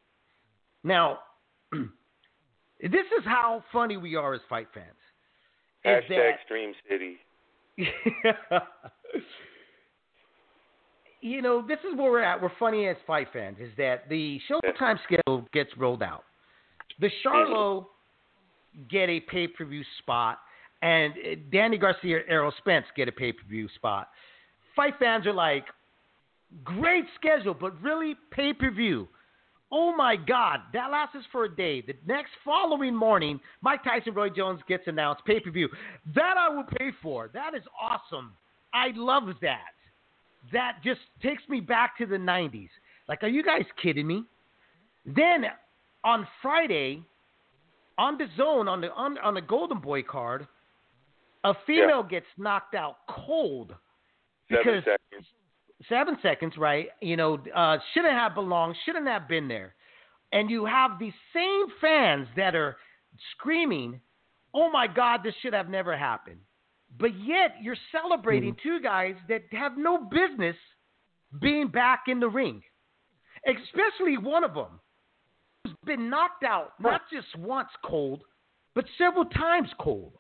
Now, this is how funny we are as fight fans. Is Hashtag that- Stream City. you know, this is where we're at. We're funny as fight fans. Is that the Showtime schedule gets rolled out? The Charlo get a pay per view spot, and uh, Danny Garcia, and Errol Spence get a pay per view spot. Fight fans are like, great schedule, but really pay per view. Oh my God, that lasts us for a day. The next following morning, Mike Tyson, Roy Jones gets announced pay per view. That I will pay for. That is awesome. I love that. That just takes me back to the 90s. Like, are you guys kidding me? Then on Friday, on the zone on the on, on the Golden Boy card, a female gets knocked out cold Seven because seconds. Seven seconds, right? You know, uh, shouldn't have belonged, shouldn't have been there. And you have these same fans that are screaming, "Oh my God, this should have never happened!" But yet you're celebrating two guys that have no business being back in the ring, especially one of them who's been knocked out not just once cold, but several times cold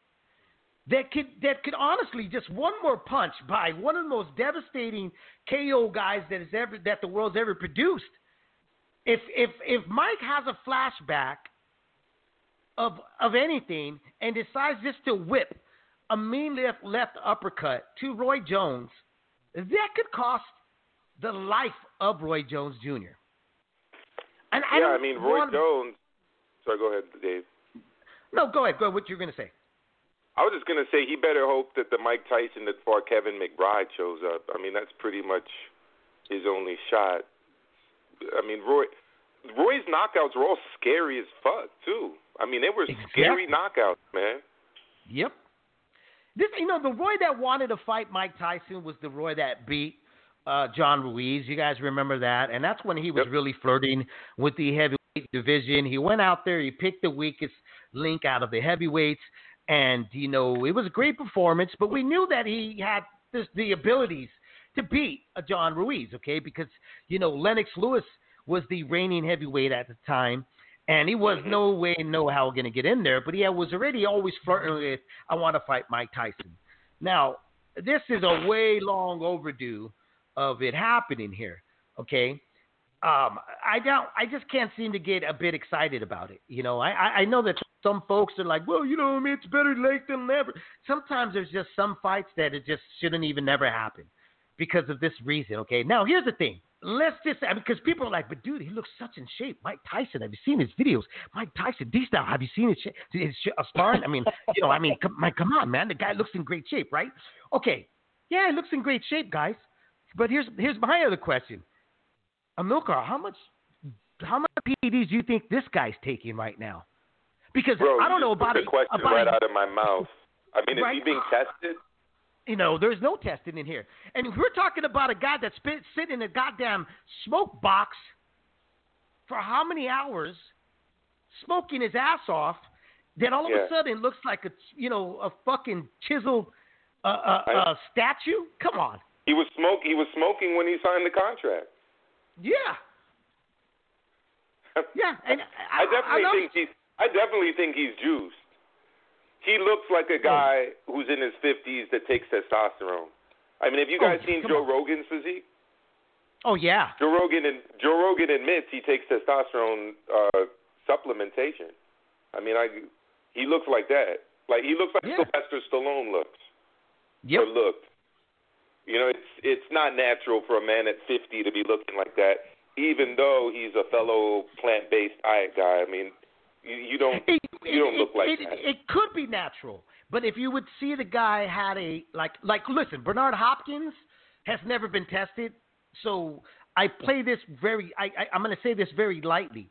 that could that could honestly just one more punch by one of the most devastating KO guys that has ever that the world's ever produced. If if if Mike has a flashback of of anything and decides just to whip a mean left left uppercut to Roy Jones, that could cost the life of Roy Jones Jr. And I yeah, don't I mean Roy want- Jones. Sorry, go ahead, Dave. No, go ahead. Go ahead. What you're going to say? I was just gonna say he better hope that the Mike Tyson that fought Kevin McBride shows up. I mean that's pretty much his only shot. I mean Roy, Roy's knockouts were all scary as fuck too. I mean they were scary knockouts, man. Yep. This, you know, the Roy that wanted to fight Mike Tyson was the Roy that beat uh, John Ruiz. You guys remember that? And that's when he was Yep. really flirting with the heavyweight division. He went out there, he picked the weakest link out of the heavyweights, and you know, it was a great performance. But we knew that he had this, the abilities to beat a John Ruiz, okay? Because you know, Lennox Lewis was the reigning heavyweight at the time. And he was Mhm. no way, no how going to get in there, but he was already always flirting with, I want to fight Mike Tyson. Now, this is a way long overdue of it happening here. Okay, um, I don't, I just can't seem to get a bit excited about it. You know, I, I I know that some folks are like, well, you know, I mean, it's better late than never. Sometimes there's just some fights that it just shouldn't even never happen because of this reason. Okay, now here's the thing. Let's just I mean, because people are like, but dude, he looks such in shape. Mike Tyson, have you seen his videos? Mike Tyson, D style, have you seen his, sh- his sh- uh, sparring? I mean, you know, I mean, come, my, come on, man, the guy looks in great shape, right? Okay, yeah, he looks in great shape, guys. But here's here's my other question. Amilcar, how much how much PEDs do you think this guy's taking right now? Because Bro, I don't know about the question about right it- out of my mouth. I mean, is Right. he being tested? you know, there's no testing in here. And we're talking about a guy that's been sitting in a goddamn smoke box for how many hours, smoking his ass off, that all of Yeah. a sudden looks like a you know a fucking chiseled uh, uh, I- uh, statue. Come on, He was smoke. He was smoking when he signed the contract. yeah, yeah. And I, I definitely know- think he's. I definitely think he's juiced. He looks like a guy who's in his fifties that takes testosterone. I mean, have you Oh, guys seen Joe on. Rogan's physique? Oh yeah, Joe Rogan and Joe Rogan admits he takes testosterone uh, supplementation. I mean, I he looks like that. Like he looks like Yeah. Sylvester Stallone looks yep. or looked. You know, it's it's not natural for a man at 50 to be looking like that, even though he's a fellow plant-based diet guy. I mean, you, you don't It, you don't it- look like it, that. It could be natural, but if you would see the guy had a like like listen, Bernard Hopkins has never been tested, so I play this very. I, I I'm going to say this very lightly.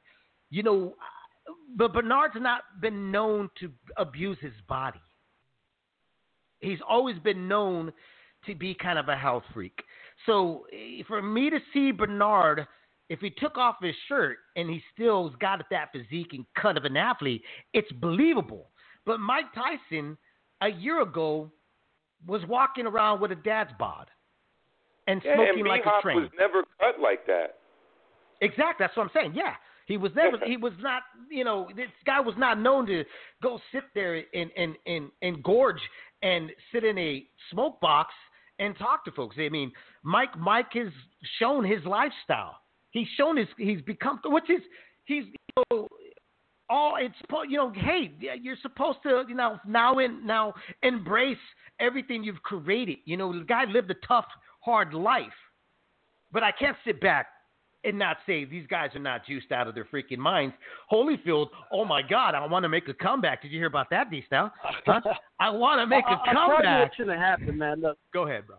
You know, but Bernard's not been known to abuse his body. He's always been known to be kind of a health freak. So eh, for me to see Bernard, if he took off his shirt and he still's got that physique and cut of an athlete, it's believable. But Mike Tyson, a year ago, was walking around with a dad's bod and Yeah, smoking and like a train. was never cut like that. Exactly. That's what I'm saying. Yeah. He was never. He was not. You know, this guy was not known to go sit there and and and and gorge and sit in a smoke box and talk to folks. I mean, Mike Mike has shown his lifestyle. He's shown his. He's become. Which is he's you know, all. It's you know. Hey, you're supposed to you know now in now embrace everything you've created. You know, the guy lived a tough, hard life. But I can't sit back and not say these guys are not juiced out of their freaking minds. Holyfield, oh my God, I want to make a comeback. Did you hear about that, D Style? Huh? I want to make a tell you comeback. what's going happen, man. Look, Go ahead, bro.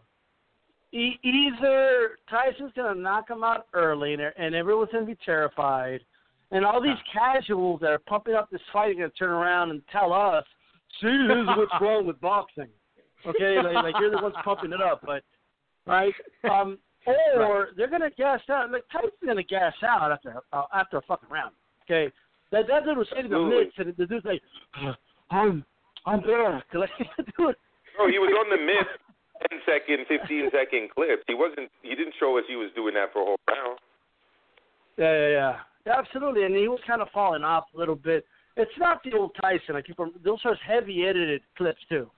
E- either Tyson's going to knock him out early, and, and everyone's going to be terrified, And all these casuals that are pumping up this fight are going to turn around and tell us, see, this is what's wrong with boxing. Okay, like, like you're the ones pumping it up, but right. Um, or right. they're going to gas out. Like Tyson's going to gas out after uh, after a fucking round. Okay, that that dude was saying the mitts, and the dude's like, I'm I'm there. Like, dude. Oh, he was on the mitts. 10 second, 15 second clips. He wasn't. He didn't show us he was doing that for a whole round. Yeah, yeah, yeah. Yeah, absolutely. And he was kind of falling off a little bit. It's not the old Tyson. I keep those are heavy edited clips too.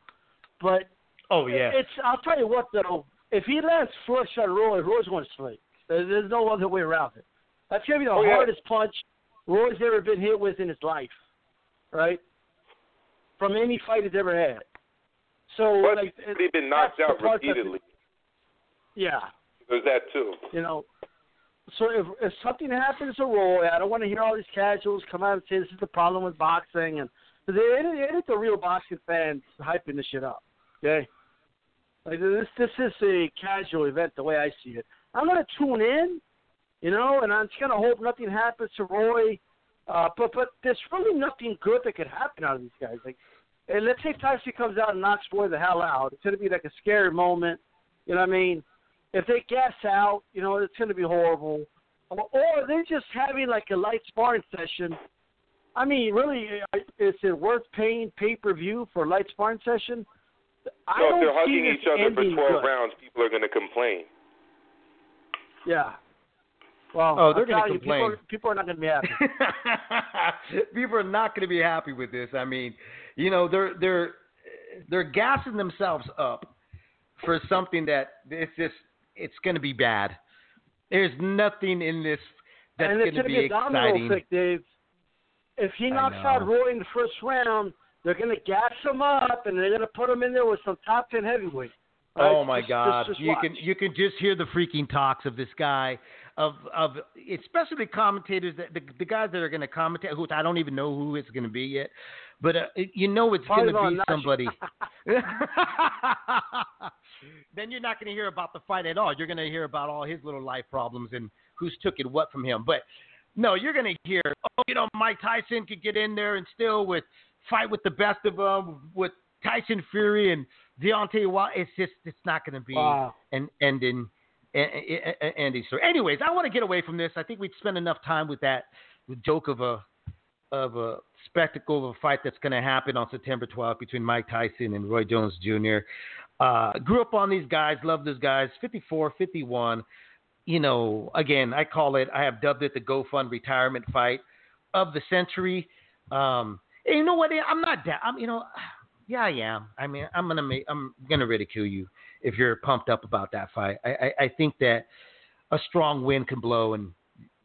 But oh yeah, it's. I'll tell you what though. If he lands flush on Roy, Roy's going to sleep. There's no other way around it. That's gonna be the oh, hardest yeah. punch Roy's ever been hit with in his life, right? From any fight he's ever had. So but like, he's been knocked out repeatedly. Yeah. There's that too. You know, so if, if something happens to Roy, I don't want to hear all these casuals come out and say this is the problem with boxing, and it ain't, it ain't the real boxing fans hyping this shit up. Okay, like this this is a casual event the way I see it. I'm gonna tune in, you know, and I'm just gonna hope nothing happens to Roy. Uh, but but there's really nothing good that could happen out of these guys. Like, and let's say Tyson comes out and knocks Roy the hell out. It's gonna be like a scary moment. You know what I mean? If they gas out, you know, it's going to be horrible. Or they're just having like a light sparring session. I mean, really, uh, is it worth paying pay per view for a light sparring session? I no, don't if they're hugging each other for 12 good. rounds, people are going to complain. Yeah. Well, oh, they're going to complain. People, people, are not going to be happy. people are not going to be happy with this. I mean, you know, they're they're they're gassing themselves up for something that it's just it's going to be bad. There's nothing in this that's going to be, be a exciting. Effect, Dave. If he knocks out Roy in the first round, they're going to gas him up and they're going to put him in there with some top ten heavyweight. Right? Oh my just, God! Just, just you watch. can you can just hear the freaking talks of this guy, of of especially commentators that the, the guys that are going to commentate, who I don't even know who it's going to be yet, but uh, you know it's going to be somebody. then you're not going to hear about the fight at all. You're going to hear about all his little life problems and who's took it what from him. But no, you're going to hear, oh, you know, Mike Tyson could get in there and still with fight with the best of them with Tyson Fury and Deontay Wilder. It's just it's not going to be wow. an ending ending story. Anyways, I want to get away from this. I think we'd spend enough time with that joke of a of a spectacle of a fight that's going to happen on September 12th between Mike Tyson and Roy Jones Jr. Uh, grew up on these guys, love those guys. 54, 51. You know, again, I call it. I have dubbed it the GoFund retirement fight of the century. Um, and you know what? I'm not that. I'm. You know, yeah, I am. I mean, I'm gonna make. I'm gonna ridicule you if you're pumped up about that fight. I, I, I think that a strong wind can blow and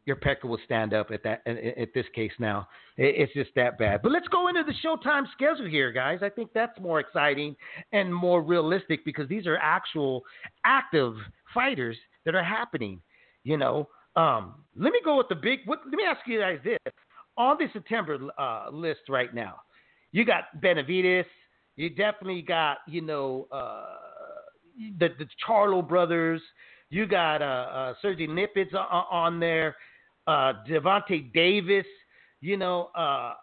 your pecker will stand up at that at this case now. It's just that bad. But let's go into the Showtime schedule here, guys. I think that's more exciting and more realistic because these are actual active fighters that are happening. You know, um, let me go with the big. What, let me ask you guys this: on the September uh, list right now, you got Benavidez. You definitely got you know uh, the the Charlo brothers. You got uh, uh, Sergey Lipinets on, on there uh, Davis, you know, uh,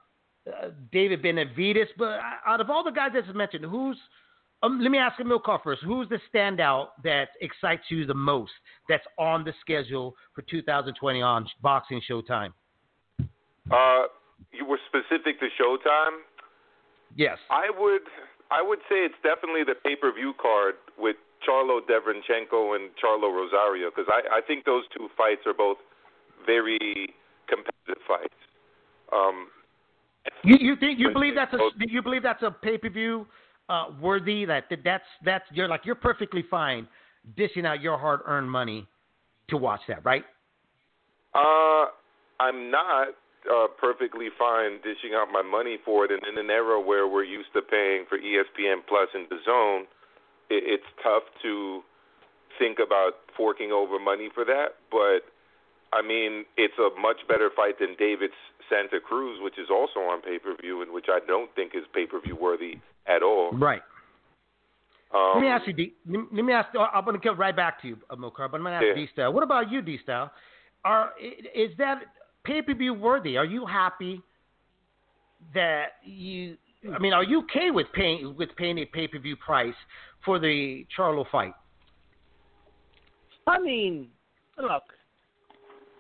uh, David Benavidez. But out of all the guys that's mentioned, who's um, let me ask Amilcar first. Who's the standout that excites you the most that's on the schedule for 2020 on Boxing Showtime? Uh, you were specific to Showtime. Yes, I would. I would say it's definitely the pay-per-view card with Charlo Derevyanchenko and Charlo Rosario because I, I think those two fights are both very competitive fights. Um, you you think you believe that's a you believe that's a pay per view uh, worthy that that's that's you're like you're perfectly fine dishing out your hard earned money to watch that, right? Uh, I'm not uh, perfectly fine dishing out my money for it, and in an era where we're used to paying for ESPN Plus and the Zone, it, it's tough to think about forking over money for that. But I mean, it's a much better fight than Davis Santa Cruz, which is also on pay per view, and which I don't think is pay per view worthy at all. Right. Um, let me ask you, D. Let me ask. I'm going to get right back to you, uh, Milcar, but I'm going to ask yeah. D Style. What about you, D Style? Are is that pay per view worthy? Are you happy that you? I mean, are you okay with paying with paying a pay per view price for the Charlo fight? I mean, look,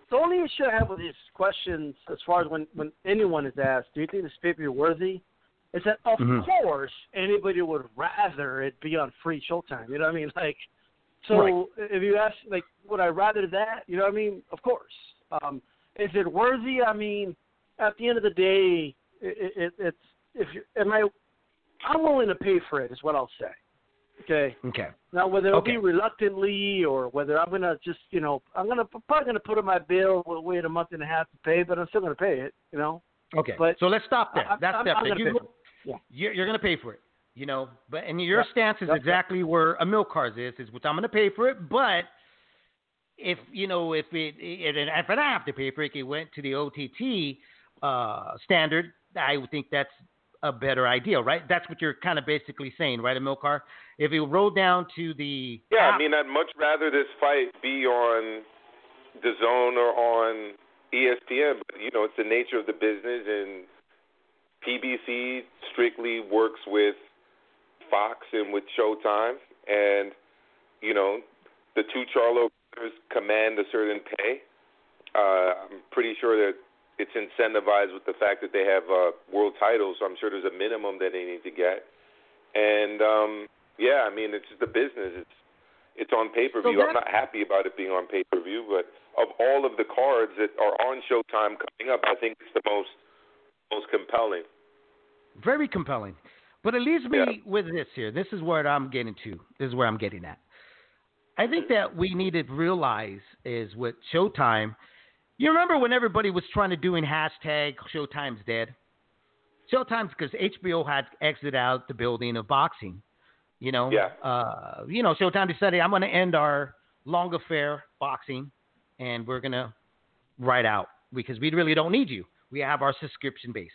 the only issue I have with these questions, as far as when when anyone is asked, do you think this pay per view worthy? Is that of Mhm. course anybody would rather it be on free Showtime. You know what I mean? Like, so Right. if you ask, like, would I rather that? You know what I mean? Of course. Um, is it worthy? I mean, at the end of the day, it, it, it's if you am I, I'm willing to pay for it. Is what I'll say. Okay. Okay. Now, whether it'll Okay. be reluctantly or whether I'm gonna just, you know, I'm gonna probably gonna put in my bill, we'll wait a month and a half to pay, but I'm still gonna pay it, you know. Okay. But- so let's stop there. I- That's I'm- that's I'm you, are yeah. you're, you're going to pay for it. You know, but and your stance is exactly where Amilcar's is. Is which I'm going to pay for it, but if you know if it, it and if I don't have to pay for it, went to the OTT uh, standard. I would think that's a better idea, right? That's what you're kind of basically saying, right? A car. If it rolled down to the Yeah, I mean, I'd much rather this fight be on the Zone or on ESPN, but you know, it's the nature of the business, and PBC strictly works with Fox and with Showtime, and you know, the two Charlo brothers command a certain pay. Uh, I'm pretty sure that it's incentivized with the fact that they have uh, world titles, so I'm sure there's a minimum that they need to get. And um, yeah, I mean, it's just the business. It's it's on pay per view. So I'm not happy about it being on pay per view, but of all of the cards that are on Showtime coming up, I think it's the most most compelling. Very compelling. But it leaves me Yeah. with this here. This is where I'm getting to. This is where I'm getting at. I think that we need to realize is with Showtime. You remember when everybody was trying to doing hashtag Showtime's dead? Showtime's because HBO had exited out the building of boxing. You know, Yeah. uh, you know, Showtime decided I'm going to end our long affair boxing, and we're going to write out because we really don't need you. We have our subscription base.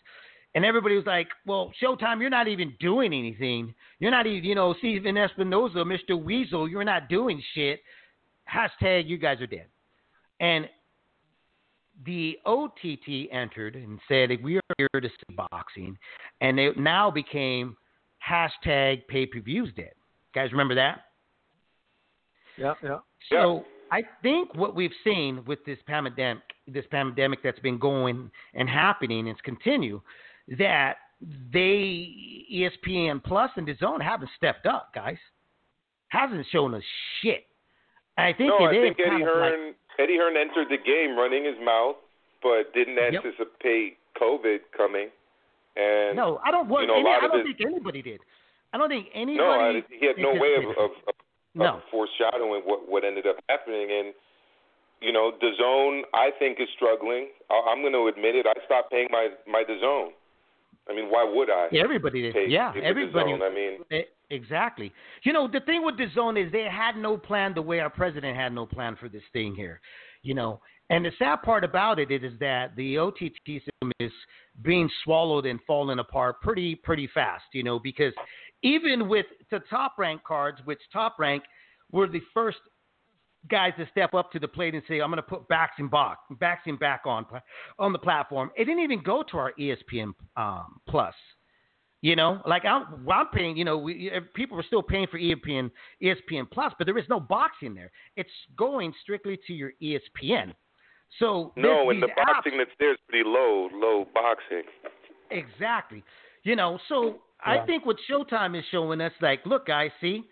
And everybody was like, well, Showtime, you're not even doing anything. You're not even, you know, Stephen Espinoza, Mr. Weasel, you're not doing shit. Hashtag, you guys are dead. And the OTT entered and said, we are here to see boxing. And it now became hashtag pay per views dead. Guys, remember that? Yeah, yeah. So I think what we've seen with this pandemic, this pandemic that's been going and happening and it's continue, that they ESPN Plus and the Zone haven't stepped up, guys. Hasn't shown us shit. I think no, it I is think Eddie of like, Hearn Eddie Hearn entered the game running his mouth, but didn't Yep. anticipate COVID coming. And no, I don't. Well, you know, any, I don't think anybody did. I don't think anybody. no, I, he had no way of, of, of, No. of foreshadowing what what ended up happening. And you know, the zone I think is struggling. I, I'm going to admit it. I stopped paying my my the zone. I mean, why would I? Everybody did. Yeah, everybody. I mean, E- eh, Exactly. You know, the thing with the zone is they had no plan the way our president had no plan for this thing here. You know, and the sad part about it is that the OTT system is being swallowed and falling apart pretty pretty fast. You know, because even with the top rank cards, which top rank were the first guys to step up to the plate and say, "I'm going to put boxing back, boxing back on on the platform." It didn't even go to our ESPN um, Plus. You know, like I'm, well, I'm paying. You know, we, uh, people are still paying for ESPN, ESPN Plus, but there is no boxing there. It's going strictly to your ESPN. So no, and the these apps- boxing that's there is pretty low, low boxing. Exactly. You know, so I think what Showtime is showing us, like, look, guys, see,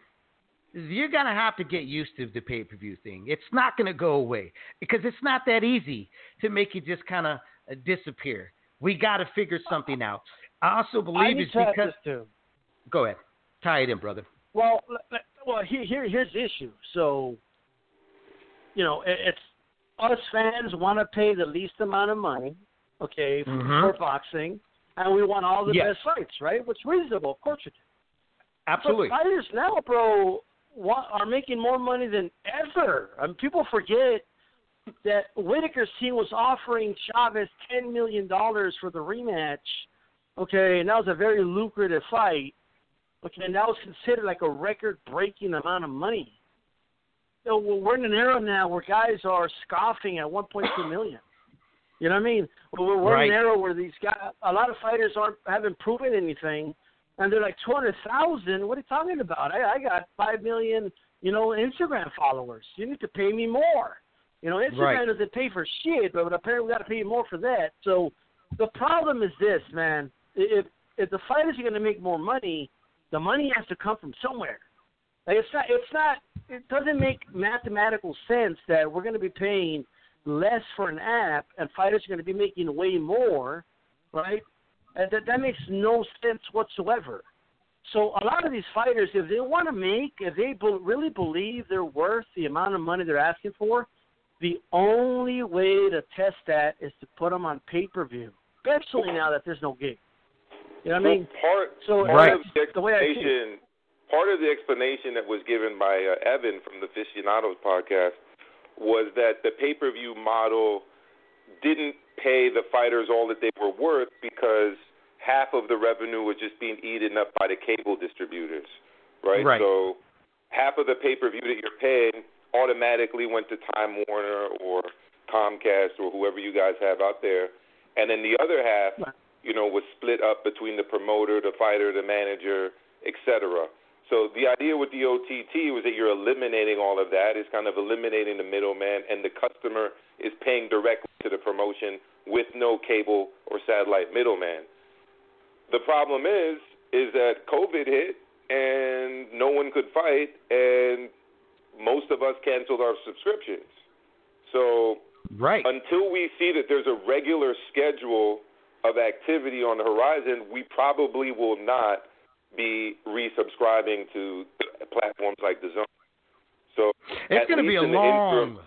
you're gonna have to get used to the pay per view thing. It's not gonna go away because it's not that easy to make it just kind of uh, disappear. We got to figure something out. I also believe need it's to because. too. Go ahead, tie it in, brother. Well, well, here, here, here's the issue. So, you know, it's us fans want to pay the least amount of money, okay, for, Mhm. for boxing, and we want all the Yes. best fights, right? Which is reasonable, of course. You do. Absolutely. But fighters now, bro, are making more money than ever. I mean, people forget that Whitaker's team was offering Chavez ten million dollars for the rematch. Okay, and that was a very lucrative fight. Okay, and that was considered like a record-breaking amount of money. So we're in an era now where guys are scoffing at 1.2 million. You know what I mean? We're, we're Right. in an era where these guys, a lot of fighters aren't haven't proven anything, and they're like two hundred thousand. What are you talking about? I, I got five million, you know, Instagram followers. You need to pay me more. You know, Instagram Right. doesn't pay for shit, but apparently we got to pay more for that. So the problem is this, man. If if the fighters are going to make more money, the money has to come from somewhere. Like it's not, it's not, it doesn't make mathematical sense that we're going to be paying less for an app and fighters are going to be making way more, right? And that that makes no sense whatsoever. So a lot of these fighters, if they want to make, if they be, really believe they're worth the amount of money they're asking for, the only way to test that is to put them on pay per view, especially now that there's no gig. You know what I mean? Part So part Right. of the the way I see it. explanation, part of the explanation that was given by uh, Evan from the Aficionados podcast was that the pay-per-view model didn't pay the fighters all that they were worth because half of the revenue was just being eaten up by the cable distributors, right? Right. So half of the pay-per-view that you're paying automatically went to Time Warner or Comcast or whoever you guys have out there, and then the other half you know, was split up between the promoter, the fighter, the manager, etc. So the idea with the OTT was that you're eliminating all of that. It's kind of eliminating the middleman, and the customer is paying directly to the promotion with no cable or satellite middleman. The problem is, is that COVID hit and no one could fight, and most of us canceled our subscriptions. So Right. until we see that there's a regular schedule of activity on the horizon, we probably will not be resubscribing to platforms like DAZN. So It's going to be a long. interim-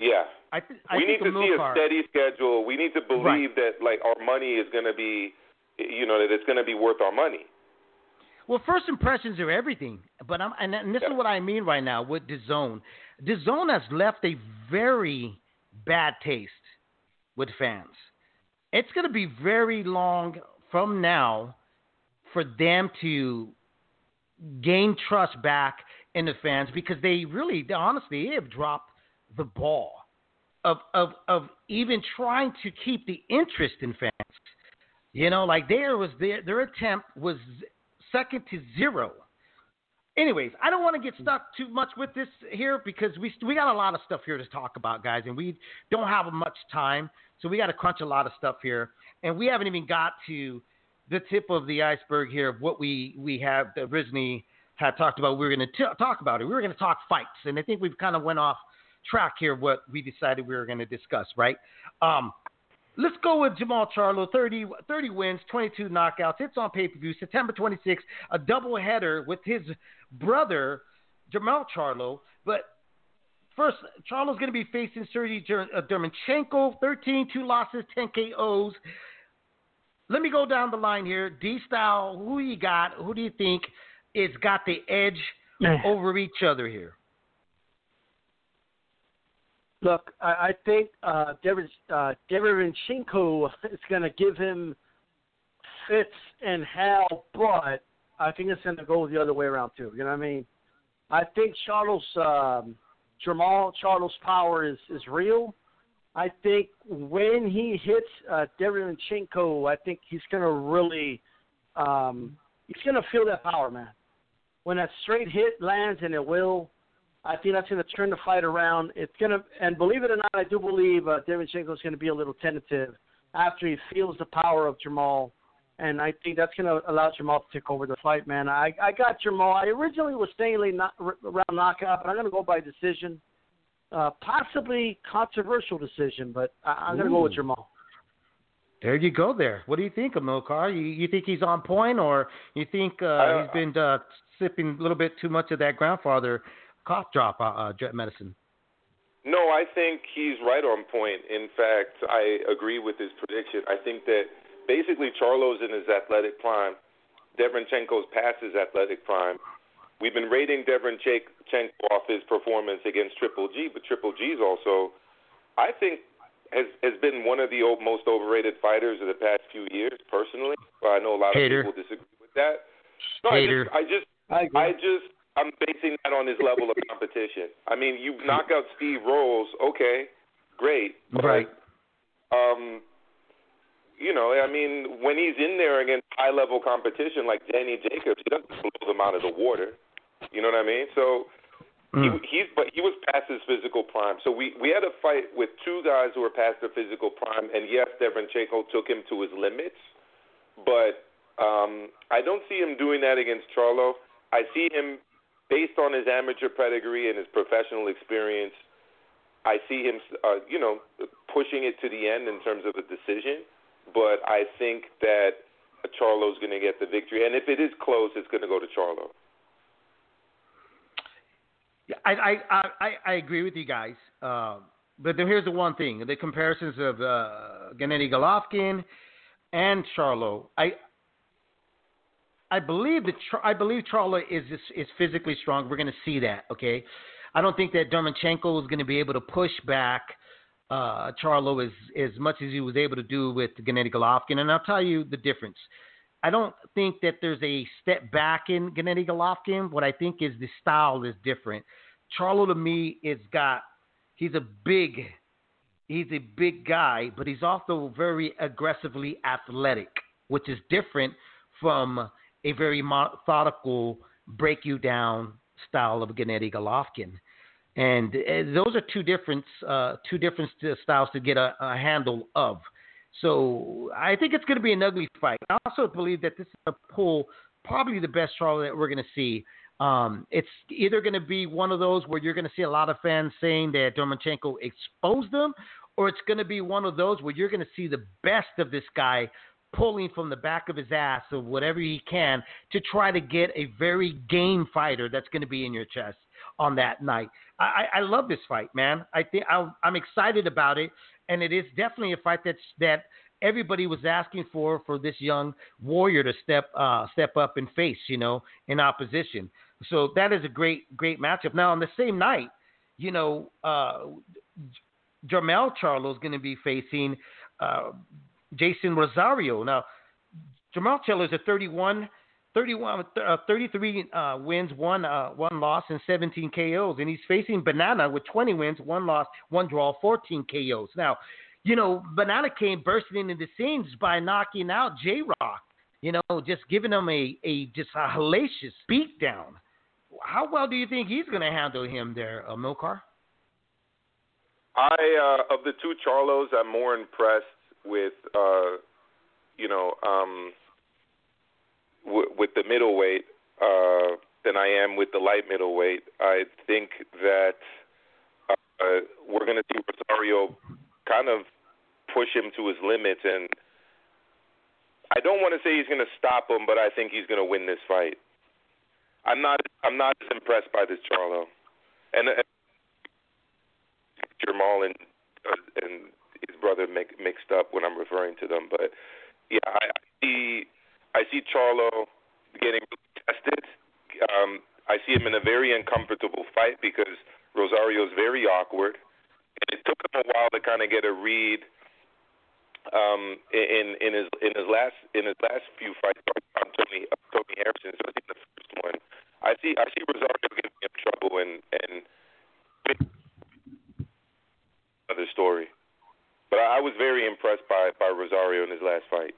yeah, I, th- I we need to see a steady schedule. We need to believe that like our money is going to be, you know, that it's going to be worth our money. Well, first impressions are everything, but I'm and, and this is what I mean right now with DAZN. The zone has left a very bad taste with fans. It's going to be very long from now for them to gain trust back in the fans because they really, they honestly, they have dropped the ball of of of even trying to keep the interest in fans. You know, like there was their their attempt was second to zero. Anyways, I don't want to get stuck too much with this here because we we got a lot of stuff here to talk about, guys, and we don't have much time, so we got to crunch a lot of stuff here, and we haven't even got to the tip of the iceberg here of what we we have originally had talked about. We were going to talk about it. We were going to talk fights, and I think we've kind of went off track here. What we decided we were going to discuss, right? Um, Let's go with Jamal Charlo. 30, 30 wins, 22 knockouts. It's on pay per view September 26th. A double header with his brother, Jamal Charlo. But first, Charlo's going to be facing Sergey uh, Dermanchenko. 13, two losses, 10 KOs. Let me go down the line here. D style, who you got? Who do you think is got the edge over each other here? Look, I, I think uh, Derevin, uh, Derevchenko is going to give him fits and hell, but I think it's going to go the other way around too. You know what I mean? I think Charles um, Jamal Charles' power is is real. I think when he hits uh, Derevchenko, I think he's to really um, he's to feel that power, man. When that straight hit lands, and it will, I think that's to turn the fight around. It's to, and believe it or not, I do believe uh, Derevchenko is to be a little tentative after he feels the power of Jamal, and I think that's to allow Jamal to take over the fight, man. I I got Jamal. I originally was saying late knock, round knockout, but I'm to go by decision, uh, possibly controversial decision, but I, I'm going to go with Ooh. Jamal. There you go. There. What do you think of Milcar? You you think he's on point, or you think uh, I- he's been uh, sipping a little bit too much of that grandfather cough drop uh, uh, jet medicine? No, I think he's right on point. In fact, I agree with his prediction. I think that basically Charlo's in his athletic prime. Derevchenko's past his athletic prime. We've been rating Derevchenko off his performance against Triple G, but Triple G's also, I think, has has been one of the o- most overrated fighters of the past few years. Personally, but I know a lot Hater. of people disagree with that. No, Hater. I just, I I agree. I just I'm basing that on his level of competition. I mean, you knock out Steve Rolls, okay, great, but Right. um, you know, I mean, when he's in there against high level competition like Danny Jacobs, he doesn't blow them out of the water. You know what I mean? So mm. he, he's but he was past his physical prime. So we we had a fight with two guys who were past their physical prime, and yes, Derevyanchenko took him to his limits, but um, I don't see him doing that against Charlo. I see him based on his amateur pedigree and his professional experience. I see him, uh, you know, pushing it to the end in terms of a decision but I think that Charlo's going to get the victory, and if it is close, it's going to go to Charlo. I I I, I agree with you guys, uh, but then here's the one thing: the comparisons of uh, Gennady Golovkin and Charlo. I I believe that I believe Charlo is is physically strong. We're going to see that. Okay, I don't think that Derevyanchenko is going to be able to push back uh, Charlo as as much as he was able to do with Gennady Golovkin, and I'll tell you the difference. I don't think that there's a step back in Gennady Golovkin. What I think is the style is different. Charlo to me is got he's a big he's a big guy, but he's also very aggressively athletic, which is different from a very methodical break you down style of Gennady Golovkin and uh, those are two different uh, two different styles to get a, a, handle of. So I think it's going to be an ugly fight. I also believe that this is a pull, probably the best Charlo that we're going to see. Um, it's either going to be one of those where you're going to see a lot of fans saying that Derevyanchenko exposed them, or it's going to be one of those where you're going to see the best of this guy pulling from the back of his ass or whatever he can to try to get a very game fighter that's going to be in your chest on that night. I, I love this fight, man. I think i am excited about it, and it is definitely a fight that's that everybody was asking for for this young warrior to step uh, step up and face, you know, in opposition. So that is a great great matchup. Now on the same night, you know, uh, Jermell Charlo is going to be facing uh, Jeison Rosario. Now, Jermell Charlo is a 31 31, uh, 33 uh, wins, one uh, one loss, and 17 KOs. And he's facing Banana with 20 wins, one loss, one draw, 14 KOs. Now, you know, Banana came bursting into the scenes by knocking out J Rock. You know, just giving him a, a just a hellacious beatdown. How well do you think he's going to handle him there, uh, Milcar? I uh, of the two Charlos, I'm more impressed with, uh, you know. Um, with the middleweight uh, than I am with the light middleweight. I think that uh, we're going to see Rosario kind of push him to his limits, and I don't want to say he's going to stop him, but I think he's going to win this fight. I'm not. I'm not as impressed by this Charlo, and, and Jermall and uh, and his brother make, mixed up when I'm referring to them, but yeah, I, I see I see Charlo getting tested. Um, I see him in a very uncomfortable fight because Rosario is very awkward, and it took him a while to kind of get a read um, in in his in his last in his last few fights on Tony uh, Tony Harrison, especially in the first one. I see I see Rosario giving him trouble and and another story. But I, I was very impressed by by Rosario in his last fight.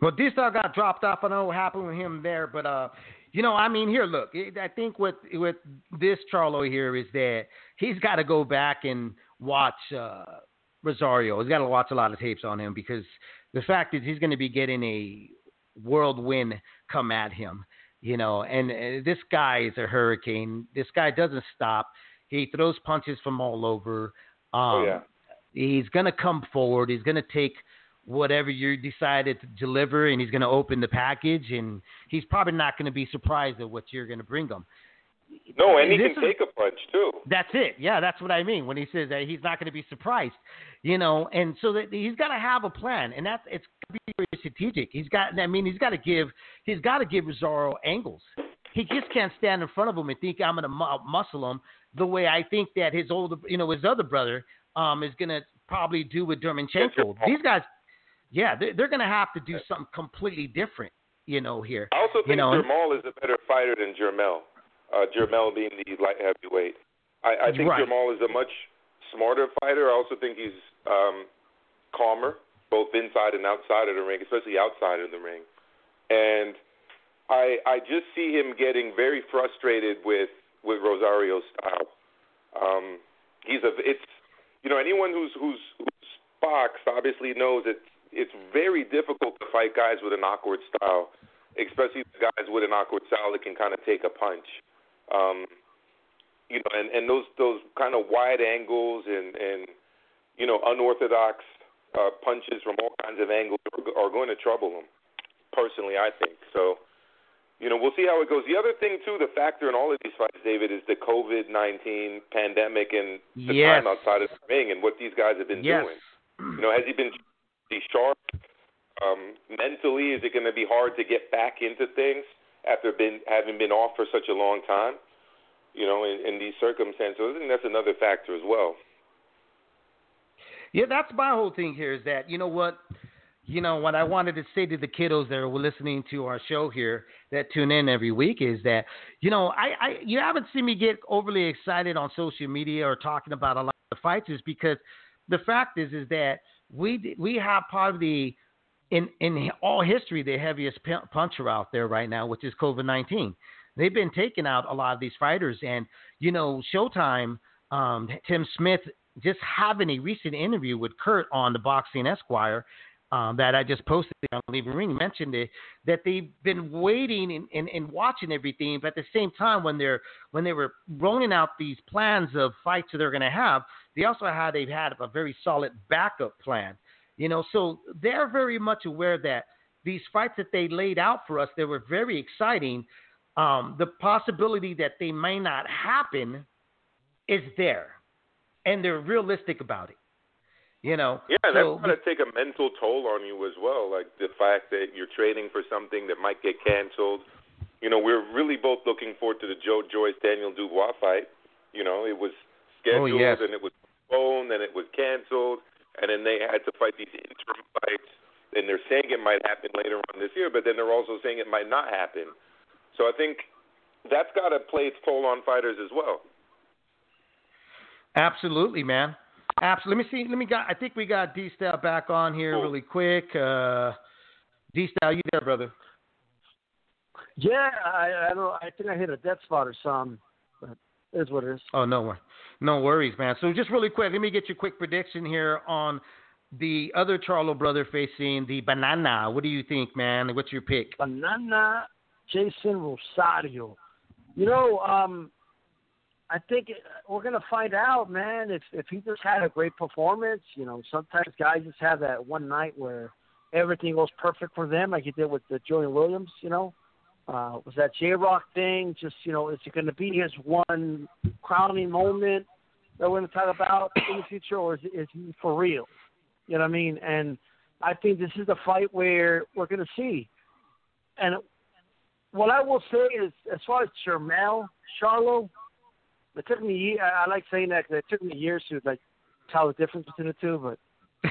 Well, this dog got dropped off. I don't know what happened with him there, but uh, you know, I mean, here, look, I think with with this Charlo here is that he's got to go back and watch uh, Rosario. He's got to watch a lot of tapes on him because the fact is he's going to be getting a world whirlwind come at him, you know. And uh, this guy is a hurricane. This guy doesn't stop. He throws punches from all over. Um, oh yeah. He's going to come forward. He's going to take whatever you decided to deliver, and he's going to open the package, and he's probably not going to be surprised at what you're going to bring him. No, and he this can is, take a punch too. That's it. Yeah, that's what I mean when he says that he's not going to be surprised, you know. And so that he's got to have a plan, and that's it's to be very strategic. He's got. I mean, he's got to give. He's got to give Rosario angles. He just can't stand in front of him and think I'm going to mu- muscle him the way I think that his older, you know, his other brother um is going to probably do with Derevyanchenko. These guys, yeah, they're, they're going to have to do something completely different, you know, here. I also think you know, Jermall is a better fighter than Jermell. Uh, Jermell being the light heavyweight. I, I think right. Jermall is a much smarter fighter. I also think he's um, calmer, both inside and outside of the ring, especially outside of the ring. And I I just see him getting very frustrated with with Rosario's style. Um, he's a it's you know anyone who's who's who's boxed obviously knows it's it's very difficult to fight guys with an awkward style, especially guys with an awkward style that can kind of take a punch. Um, you know, and and those those kind of wide angles and and you know unorthodox uh, punches from all kinds of angles are, are going to trouble him. Personally, I think so. You know, we'll see how it goes. The other thing too, the factor in all of these fights, David, is the COVID nineteen pandemic and the yes. time outside of the ring and what these guys have been yes. doing. You know, has he been he sharp? Um, mentally, is it going to be hard to get back into things after been having been off for such a long time? You know, in, in these circumstances, I think that's another factor as well. Yeah, that's my whole thing here. Is that you know what, you know what I wanted to say to the kiddos that are listening to our show here that tune in every week is that you know I, I you haven't seen me get overly excited on social media or talking about a lot of fights is because the fact is is that we we have probably in in all history the heaviest puncher out there right now, which is COVID nineteen. They've been taking out a lot of these fighters, and you know Showtime, um, Tim Smith just having a recent interview with Kurt on the Boxing Esquire um, that I just posted on Leaving Ring mentioned it that they've been waiting and, and, and watching everything, but at the same time when they're when they were rolling out these plans of fights that they're going to have, they also had they've had a very solid backup plan, you know. So they're very much aware that these fights that they laid out for us, they were very exciting. Um, the possibility that they may not happen is there, and they're realistic about it. You know. Yeah, so, that's going to take a mental toll on you as well. Like the fact that you're training for something that might get canceled. You know, we're really both looking forward to the Joe Joyce Daniel Dubois fight. You know, it was scheduled oh, yes. and it was postponed and it was canceled, and then they had to fight these interim fights. And they're saying it might happen later on this year, but then they're also saying it might not happen. So I think that's got to play its toll on fighters as well. Absolutely, man. Absolutely. Let me see. Let me got. I think we got D Style back on here cool. really quick. Uh, D Style, you there, brother? Yeah, I I don't. I think I hit a dead spot or something. But it is what it is. Oh no, no worries, man. So just really quick, let me get your quick prediction here on the other Charlo brother facing the Banana. What do you think, man? What's your pick? Banana, Jeison Rosario. You know, um, I think we're gonna find out, man. If if he just had a great performance, you know, sometimes guys just have that one night where everything goes perfect for them, like he did with the Julian Williams. You know, uh, was that J Rock thing? Just you know, is it gonna be his one crowning moment that we're gonna talk about in the future, or is, is he for real? You know what I mean? And I think this is the fight where we're gonna see. And what I will say is, as far as Jermell Charlo it took me. I, I like saying that because it took me years to like tell the difference between the two. But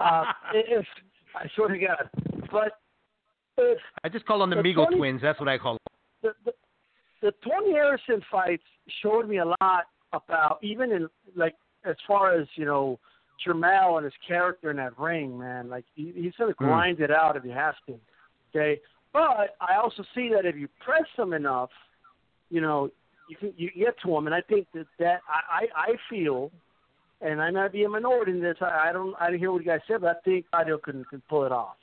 uh, if I swear to God, but if, I just call them the, the Migo 20, twins. That's what I call them. The, the, the Tony Harrison fights showed me a lot about even in like as far as you know Jermell and his character in that ring, man. Like he, he's gonna mm. grind it out if he has to. Okay, but I also see that if you press him enough, you know, you can you get to them, and I think that that I I, I feel, and I might be a minority in this. I, I don't I didn't hear what you guys said, but I think Audio can can pull it off.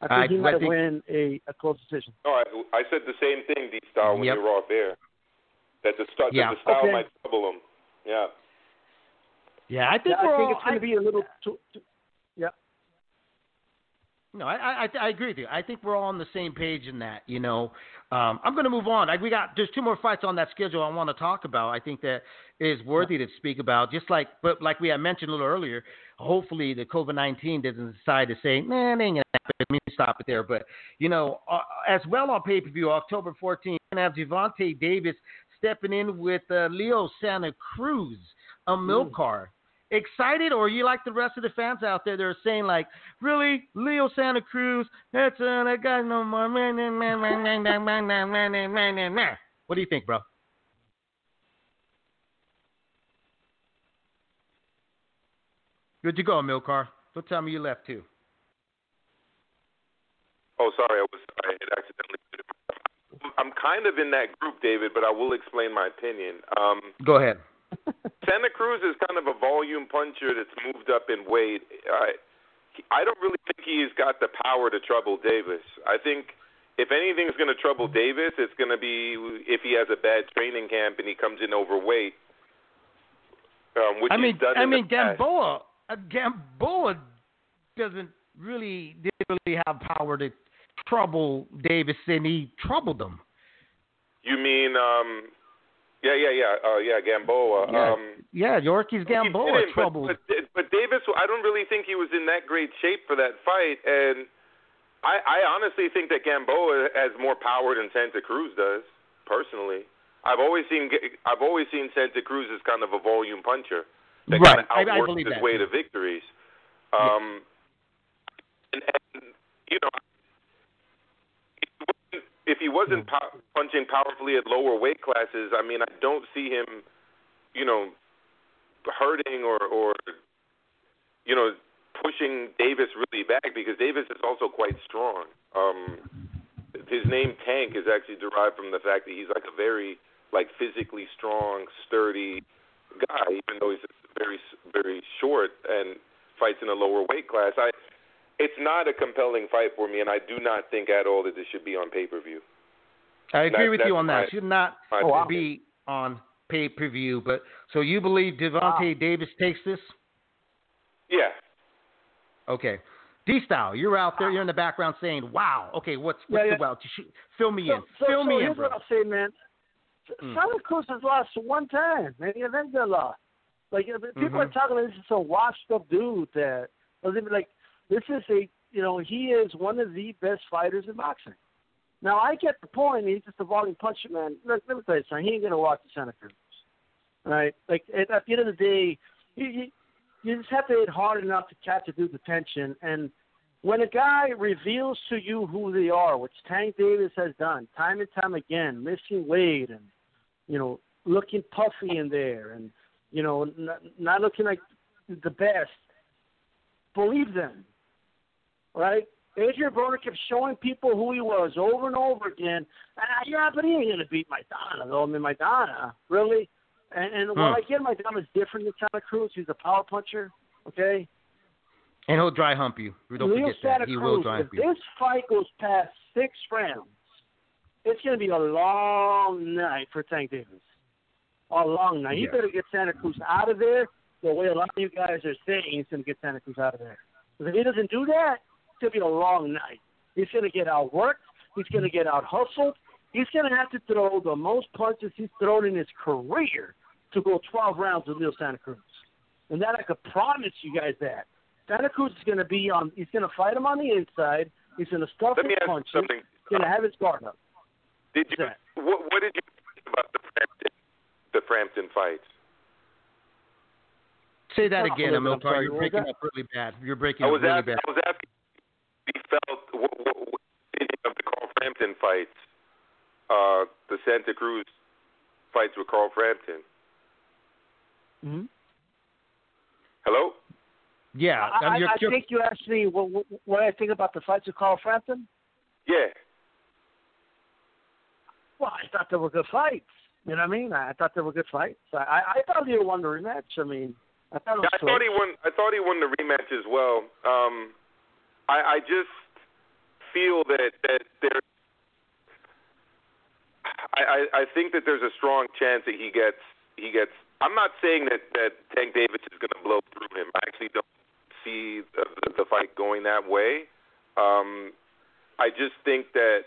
I think I, he might think, win a, a close decision. No, I, I said the same thing, D Style, when yep. you were off air. That the, st- yeah. that the style okay. might trouble him. Yeah. Yeah, I think yeah, we're I think all, it's going to be a little. Too, too, yeah. No, I, I I agree with you. I think we're all on the same page in that. You know, um, I'm going to move on. I, we got there's two more fights on that schedule I want to talk about. I think that is worthy to speak about. Just like, but like we had mentioned a little earlier, hopefully the COVID-19 doesn't decide to say, man, it ain't gonna happen. Let me stop it there. But you know, uh, as well on pay-per-view, October 14th, we're gonna have Gervonta Davis stepping in with uh, Leo Santa Cruz, Amilcar excited, or you like the rest of the fans out there that are saying like, really, Leo Santa Cruz? That's uh, that guy no more. Man, man, man, man, man, man, man, man, man, man, man, man. What do you think, bro? Good to go, Milcar. What time are you left too? Oh, sorry, I was I had accidentally. I'm kind of in that group, David, but I will explain my opinion. Um, Go ahead. Santa Cruz is kind of a volume puncher that's moved up in weight. I, I don't really think he's got the power to trouble Davis. I think if anything's going to trouble Davis, it's going to be if he has a bad training camp and he comes in overweight. Um, which I mean, done I mean. Gamboa, uh, Gamboa doesn't really didn't really have power to trouble Davis, and he troubled him. You mean, um, yeah, yeah, yeah, uh, yeah, Gamboa. Yeah, Um, yeah Yuriorkis Gamboa didn't, but- But, but, Davis, I don't really think he was in that great shape for that fight, and I, I honestly think that Gamboa has more power than Santa Cruz does. Personally, I've always seen I've always seen Santa Cruz as kind of a volume puncher that Right, kind of I- I outworks his that, way to victories. Um, and, and you know, if he wasn't po- punching powerfully at lower weight classes, I mean, I don't see him, you know, hurting or or you know pushing Davis really back because Davis is also quite strong. Um, his name Tank is actually derived from the fact that he's like a very like physically strong, sturdy guy, even though he's very very short and fights in a lower weight class. I it's not a compelling fight for me, and I do not think at all that this should be on pay per view. I agree that- with you on that. my- Should not my Oh, wow. be on pay per view. But so you believe Gervonta Davis takes this? Yeah, Okay. D style, you're out there, you're in the background saying, "Wow, okay, what's what's Yeah, yeah. the well? Fill me So, in, so, fill so me in, here's bro." what I'll say, man. Mm. Santa Cruz has lost one time, and he then they lost. Like you know, people are Mhm. talking like this is a washed up dude that doesn't even like. This is a you know he is one of the best fighters in boxing. Now I get the point. He's just a volume puncher, man. Look, let me tell you something. He ain't gonna walk to Santa Cruz, right? Like at, at the end of the day, you, you you just have to hit hard enough to catch a dude's attention. And when a guy reveals to you who they are, which Tank Davis has done time and time again, missing weight and you know looking puffy in there, and you know not, not looking like the best, believe them, right? Adrian Broner kept showing people who he was over and over again. Ah, yeah, but he ain't gonna beat Maidana though. I mean, Maidana, really? And, and while Hmm. I get Maidana is different than Santa Cruz, he's a power puncher. Okay, And he'll dry hump you. Don't Leo forget Santa that. He Cruz, will dry if hump you. this fight goes past six rounds, it's going to be a long night for Tank Davis. A long night. He Yeah. better get Santa Cruz out of there the way a lot of you guys are saying he's to get Santa Cruz out of there. 'Cause if he doesn't do that, to be a long night. He's going to get outworked. He's going to get out hustled. He's going to have to throw the most punches he's thrown in his career to go 12 rounds with Leo Santa Cruz. And that I could promise you guys that. Santa Cruz is going to be on. He's going to fight him on the inside. He's going to stuff let his ask punches. something. He's going to have his guard up. Did you what, what did you think about the Frampton, the Frampton fights? Say that again, I'm Amilcar. sorry, You're breaking up really bad. You're breaking up really asking. bad. I was asking. If felt what, what, what opinion of the Carl Frampton fights, uh, the Santa Cruz fights with Carl Frampton. Mm-hmm. Hello. Yeah, I, I, you're, I think you asked me what, what, what I think about the fights with Carl Frampton. Yeah. Well, I thought they were good fights. You know what I mean? I, I thought they were good fights. I, I, I thought they won the rematch. I mean, I thought it was Yeah, I close. thought he won. I thought he won the rematch as well. Um, I, I just feel that that there. I, I think that there's a strong chance that he gets he gets. I'm not saying that that Tank Davis is going to blow through him. I actually don't see the, the, the fight going that way. Um, I just think that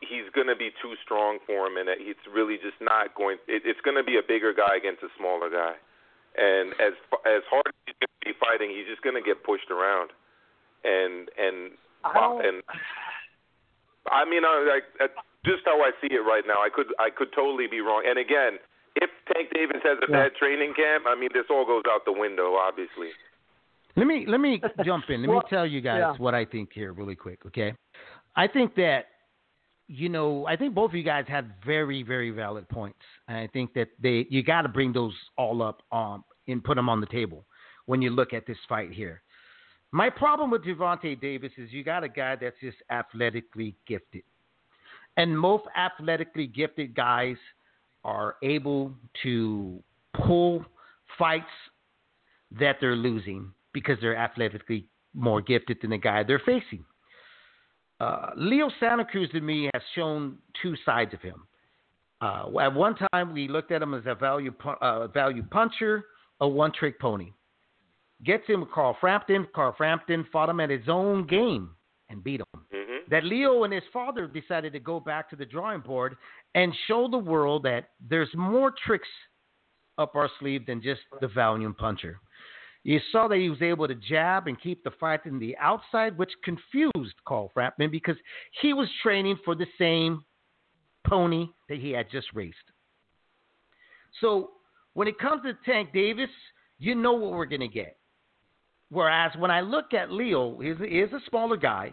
he's going to be too strong for him, and that it's really just not going. It, it's going to be a bigger guy against a smaller guy, and as as hard as he's going to be fighting, he's just going to get pushed around, and and I don't, and I mean, I, I, just how I see it right now, I could I could totally be wrong. And again, if Tank Davis has a Yeah. bad training camp, I mean, this all goes out the window, obviously. Let me let me jump in. Let me tell you guys yeah. what I think here, really quick. Okay, I think that you know I think both of you guys have very very valid points, and I think that they you got to bring those all up um and put them on the table. when you look at this fight here. My problem with Gervonta Davis is you got a guy that's just athletically gifted. And most athletically gifted guys are able to pull fights that they're losing because they're athletically more gifted than the guy they're facing. Uh, Leo Santa Cruz to me has shown two sides of him. Uh, at one time, we looked at him as a value uh, value puncher, a one trick pony. Gets him Carl Frampton. Carl Frampton fought him at his own game and beat him. Mm-hmm. That Leo and his father decided to go back to the drawing board and show the world that there's more tricks up our sleeve than just the Valiant puncher. You saw that he was able to jab and keep the fight in the outside, which confused Carl Frampton because he was training for the same pony that he had just raced. So when it comes to Tank Davis, you know what we're going to get. Whereas when I look at Leo, he is a smaller guy,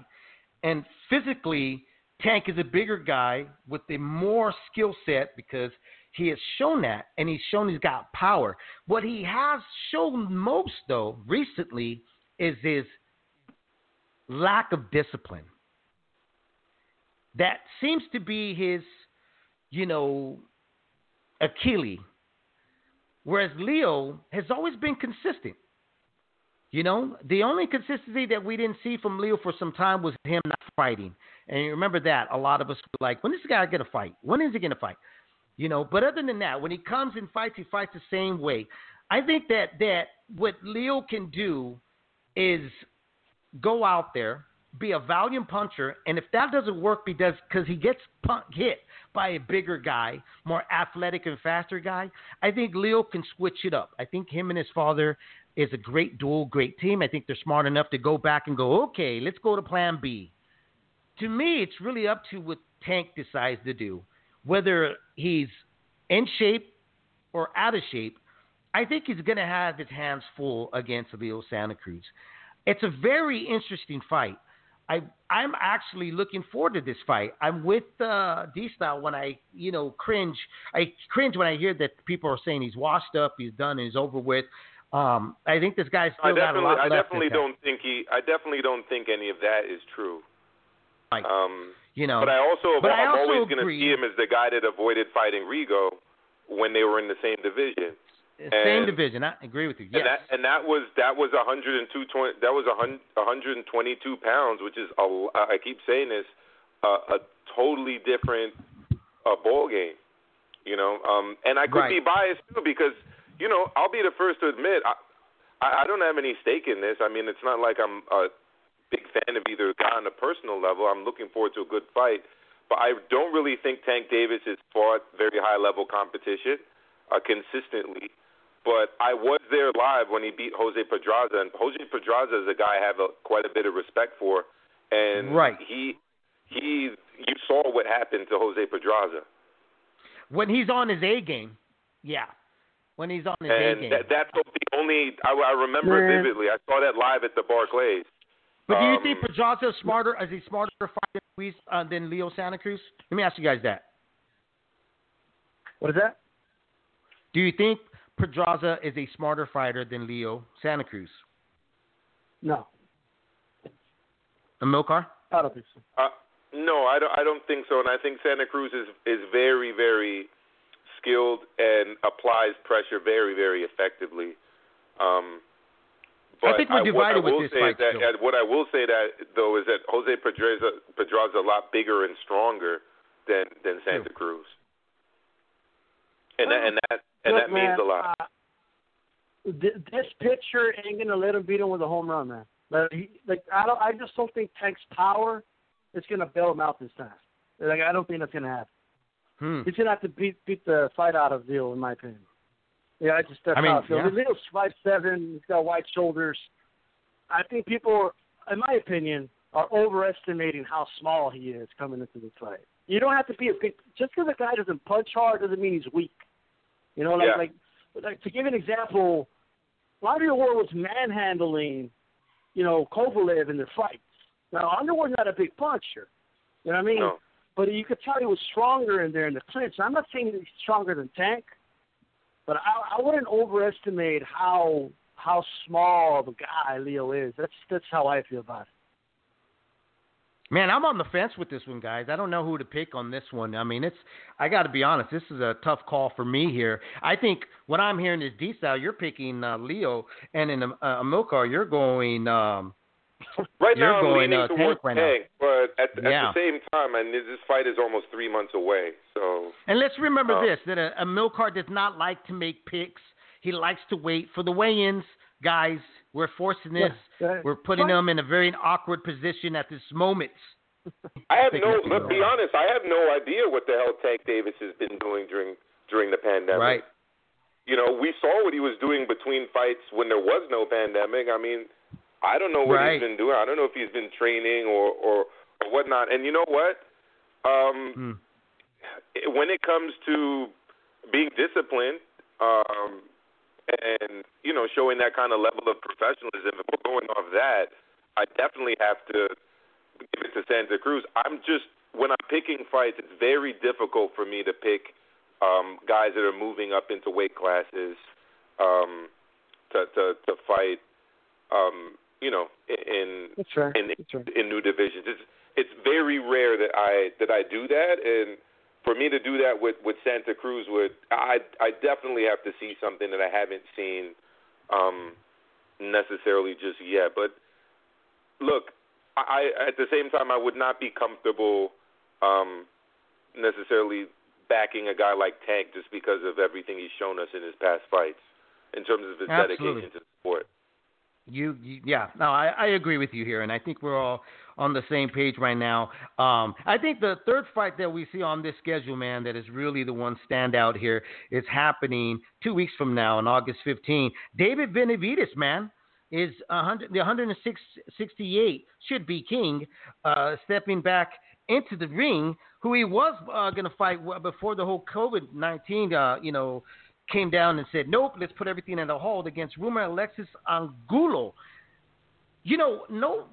and physically, Tank is a bigger guy with a more skill set because he has shown that, and he's shown he's got power. What he has shown most, though, recently, is his lack of discipline. That seems to be his, you know, Achilles. Whereas Leo has always been consistent. You know, the only consistency that we didn't see from Leo for some time was him not fighting. And you remember that a lot of us were like, when is this guy going to fight? When is he going to fight? You know, but other than that, when he comes and fights, he fights the same way. I think that that what Leo can do is go out there, be a valiant puncher, and if that doesn't work because because he gets punk, hit by a bigger guy, more athletic and faster guy, I think Leo can switch it up. I think him and his father is a great duel, great team. I think they're smart enough to go back and go, okay, let's go to Plan B. To me, it's really up to what Tank decides to do whether he's in shape or out of shape, I think he's going to have his hands full against Leo Santa Cruz. It's a very interesting fight. I I'm actually looking forward to this fight. I'm with uh, D Style when I you know cringe. I cringe when I hear that people are saying he's washed up, he's done, he's over with. Um, I think this guy's still I got a lot I left. definitely don't think he. I definitely don't think any of that is true. Right. Um, you know, but I also, but I I'm also always going to see him as the guy that avoided fighting Rigo when they were in the same division. same and- division. I agree with you. Yes. And that and that was that was 102 20, that was a hun- 122 pounds, which is a I keep saying this uh, a totally different uh, ball game, you know. Um, and I could Right. be biased too because you know I'll be the first to admit I, I I don't have any stake in this. I mean, it's not like I'm a big fan of either guy on a personal level. I'm looking forward to a good fight, but I don't really think Tank Davis has fought very high level competition uh, consistently. But I was there live when he beat Jose Pedraza, and Jose Pedraza is a guy I have a, quite a bit of respect for, and Right. he he you saw what happened to Jose Pedraza, when he's on his A game, yeah. When he's on his A and game. that, that's the only I, I remember it vividly. I saw that live at the Barclays. But do you Um, think Pedraza is smarter? Is he smarter fighter than Luis uh, than Leo Santa Cruz? Let me ask you guys that. What is that? Do you think Pedraza is a smarter fighter than Leo Santa Cruz? No, Amilcar? I don't think so. Uh, no, I don't. I don't think so. And I think Santa Cruz is is very, very skilled and applies pressure very, very effectively. Um, I think we're what I divided with will this say fight that, still. What I will say that though is that Jose Pedraza Pedraza a lot bigger and stronger than than Santa Cruz, and that and that and Look, that means man, a lot. Uh, th- this pitcher ain't gonna let him beat him with a home run, man. But he, like, I don't. I just don't think Tank's power is gonna bail him out this time. Like, I don't think that's gonna happen. Hmm. He's gonna have to beat beat the fight out of Leo, in my opinion. Yeah, I just that's I mean, how I feel. yeah. Leo's five seven. He's got wide shoulders. I think people, in my opinion, are overestimating how small he is coming into this fight. You don't have to be a big. Just because a guy doesn't punch hard doesn't mean he's weak. You know, like Yeah. like, like to give you an example, Robbie Ward was manhandling, you know, Kovalev in their fights. Now Andre Ward's not a big puncher. You know what I mean? No. But you could tell he was stronger in there in the clinch. I'm not saying he's stronger than Tank, but I, I wouldn't overestimate how how small of a guy Leo is. That's that's how I feel about it. Man, I'm on the fence with this one, guys. I don't know who to pick on this one. I mean, it's I got to be honest. This is a tough call for me here. I think what I'm hearing is D style. You're picking uh, Leo, and in a, Amilcar, you're going. Um, right you're now, I'm going, leaning uh, towards Tank right now. Tank, but at, at Yeah. the same time, and this fight is almost three months away. So And let's remember Oh. this: that a, Amilcar does not like to make picks. He likes to wait for the weigh-ins, guys. We're forcing this. Yeah, We're putting fine. them in a very awkward position at this moment. I have no. Let's be honest. I have no idea what the hell Tank Davis has been doing during during the pandemic. Right. You know, we saw what he was doing between fights when there was no pandemic. I mean, I don't know what Right. he's been doing. I don't know if he's been training or or or whatnot. And you know what? Um, Hmm. when it comes to being disciplined um, and you know showing that kind of level of professionalism, if we're going off that, I definitely have to give it to Santa Cruz. I'm just when I'm picking fights, it's very difficult for me to pick um, guys that are moving up into weight classes um, to to to fight. Um, you know, in right. in right. in new divisions. It's it's very rare that I that I do that, and for me to do that with with Santa Cruz would I I definitely have to see something that I haven't seen um, necessarily just yet. But look, I at the same time I would not be comfortable um, necessarily backing a guy like Tank just because of everything he's shown us in his past fights in terms of his Absolutely. dedication to the sport. You, you yeah, no, I, I agree with you here, and I think we're all on the same page right now. Um, I think the third fight that we see on this schedule, man, that is really the one standout here is happening two weeks from now on August 15. David Benavidez, man, is 100, the 168 should be king, uh, stepping back into the ring, who he was uh, going to fight before the whole COVID 19, uh, you know, came down and said, nope, let's put everything in a hold against Roamer Alexis Angulo. You know, no,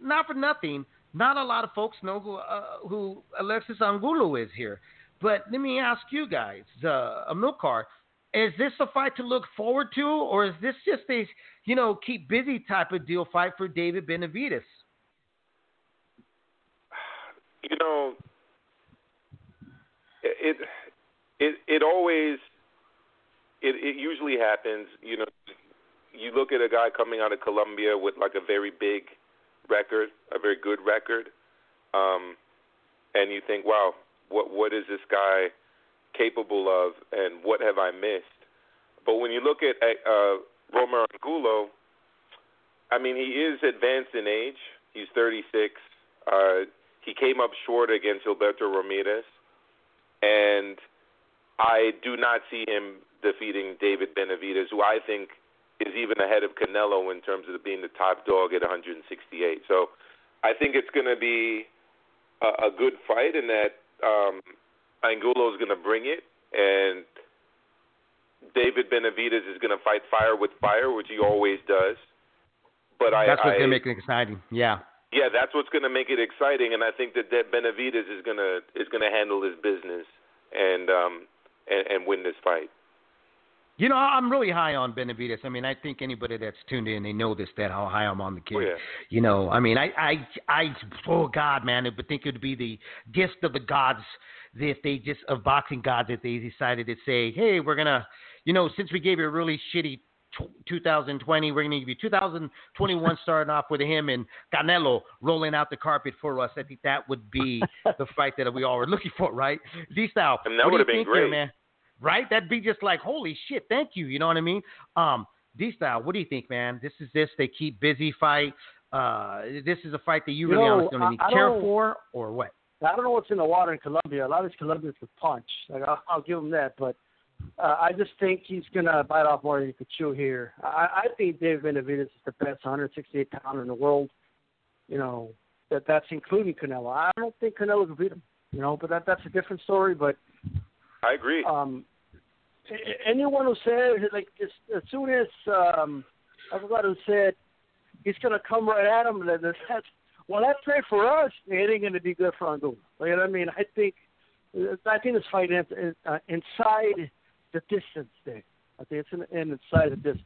not for nothing. Not a lot of folks know who, uh, who Alexis Angulo is here. But let me ask you guys, uh, Amilcar, is this a fight to look forward to, or is this just a, you know, keep busy type of deal fight for David Benavidez? you know, it it it always it it usually happens. You know, you look at a guy coming out of Colombia with like a very big record, a very good record, um, and you think, wow, what what is this guy capable of, and what have I missed? But when you look at uh, Roamer Angulo, I mean, he is advanced in age. He's 36. Uh, he came up short against Gilberto Ramirez, and I do not see him defeating David Benavidez, who I think is even ahead of Canelo in terms of being the top dog at 168. So I think it's going to be a, a good fight, and that um, Angulo is going to bring it, and David Benavidez is going to fight fire with fire, which he always does. But I, That's what's going to make it exciting. Yeah. yeah, that's what's going to make it exciting, and I think that, that Benavidez is going to is going to handle his business and um and, and win this fight. You know, I'm really high on Benavidez. I mean, I think anybody that's tuned in, they know this, that how high I'm on the kid. Oh, yeah. You know, I mean, I, I, I, oh God, man, I would think it would be the gift of the gods if they just, of boxing gods, if they decided to say, hey, we're going to, you know, since we gave you a really shitty 2020, we're going to give you 2021 starting off with him and Canelo rolling out the carpet for us. I think that would be the fight that we all were looking for, right? D-Style, And that would have been great. man? Right? That'd be just like, holy shit, thank you. You know what I mean? Um, D style, what do you think, man? This is this. They keep busy fight. Uh, this is a fight that you You really know, honestly don't even I care don't- for, or what? I don't know what's in the water in Colombia. A lot of these Colombians could punch. Like I'll, I'll give him that, but uh, I just think he's gonna bite off more than he could chew here. I, I think David Benavidez is the best 168 pounder in the world. You know that that's including Canelo. I don't think Canelo can beat him. You know, but that that's a different story. But I agree. um, anyone who says like as, as soon as um, I forgot who said he's gonna come right at him, then that's well, that's great for us. It ain't gonna be good for Angulo. You know what I mean? I think I think this fight uh, inside the distance there. I think it's in inside the distance.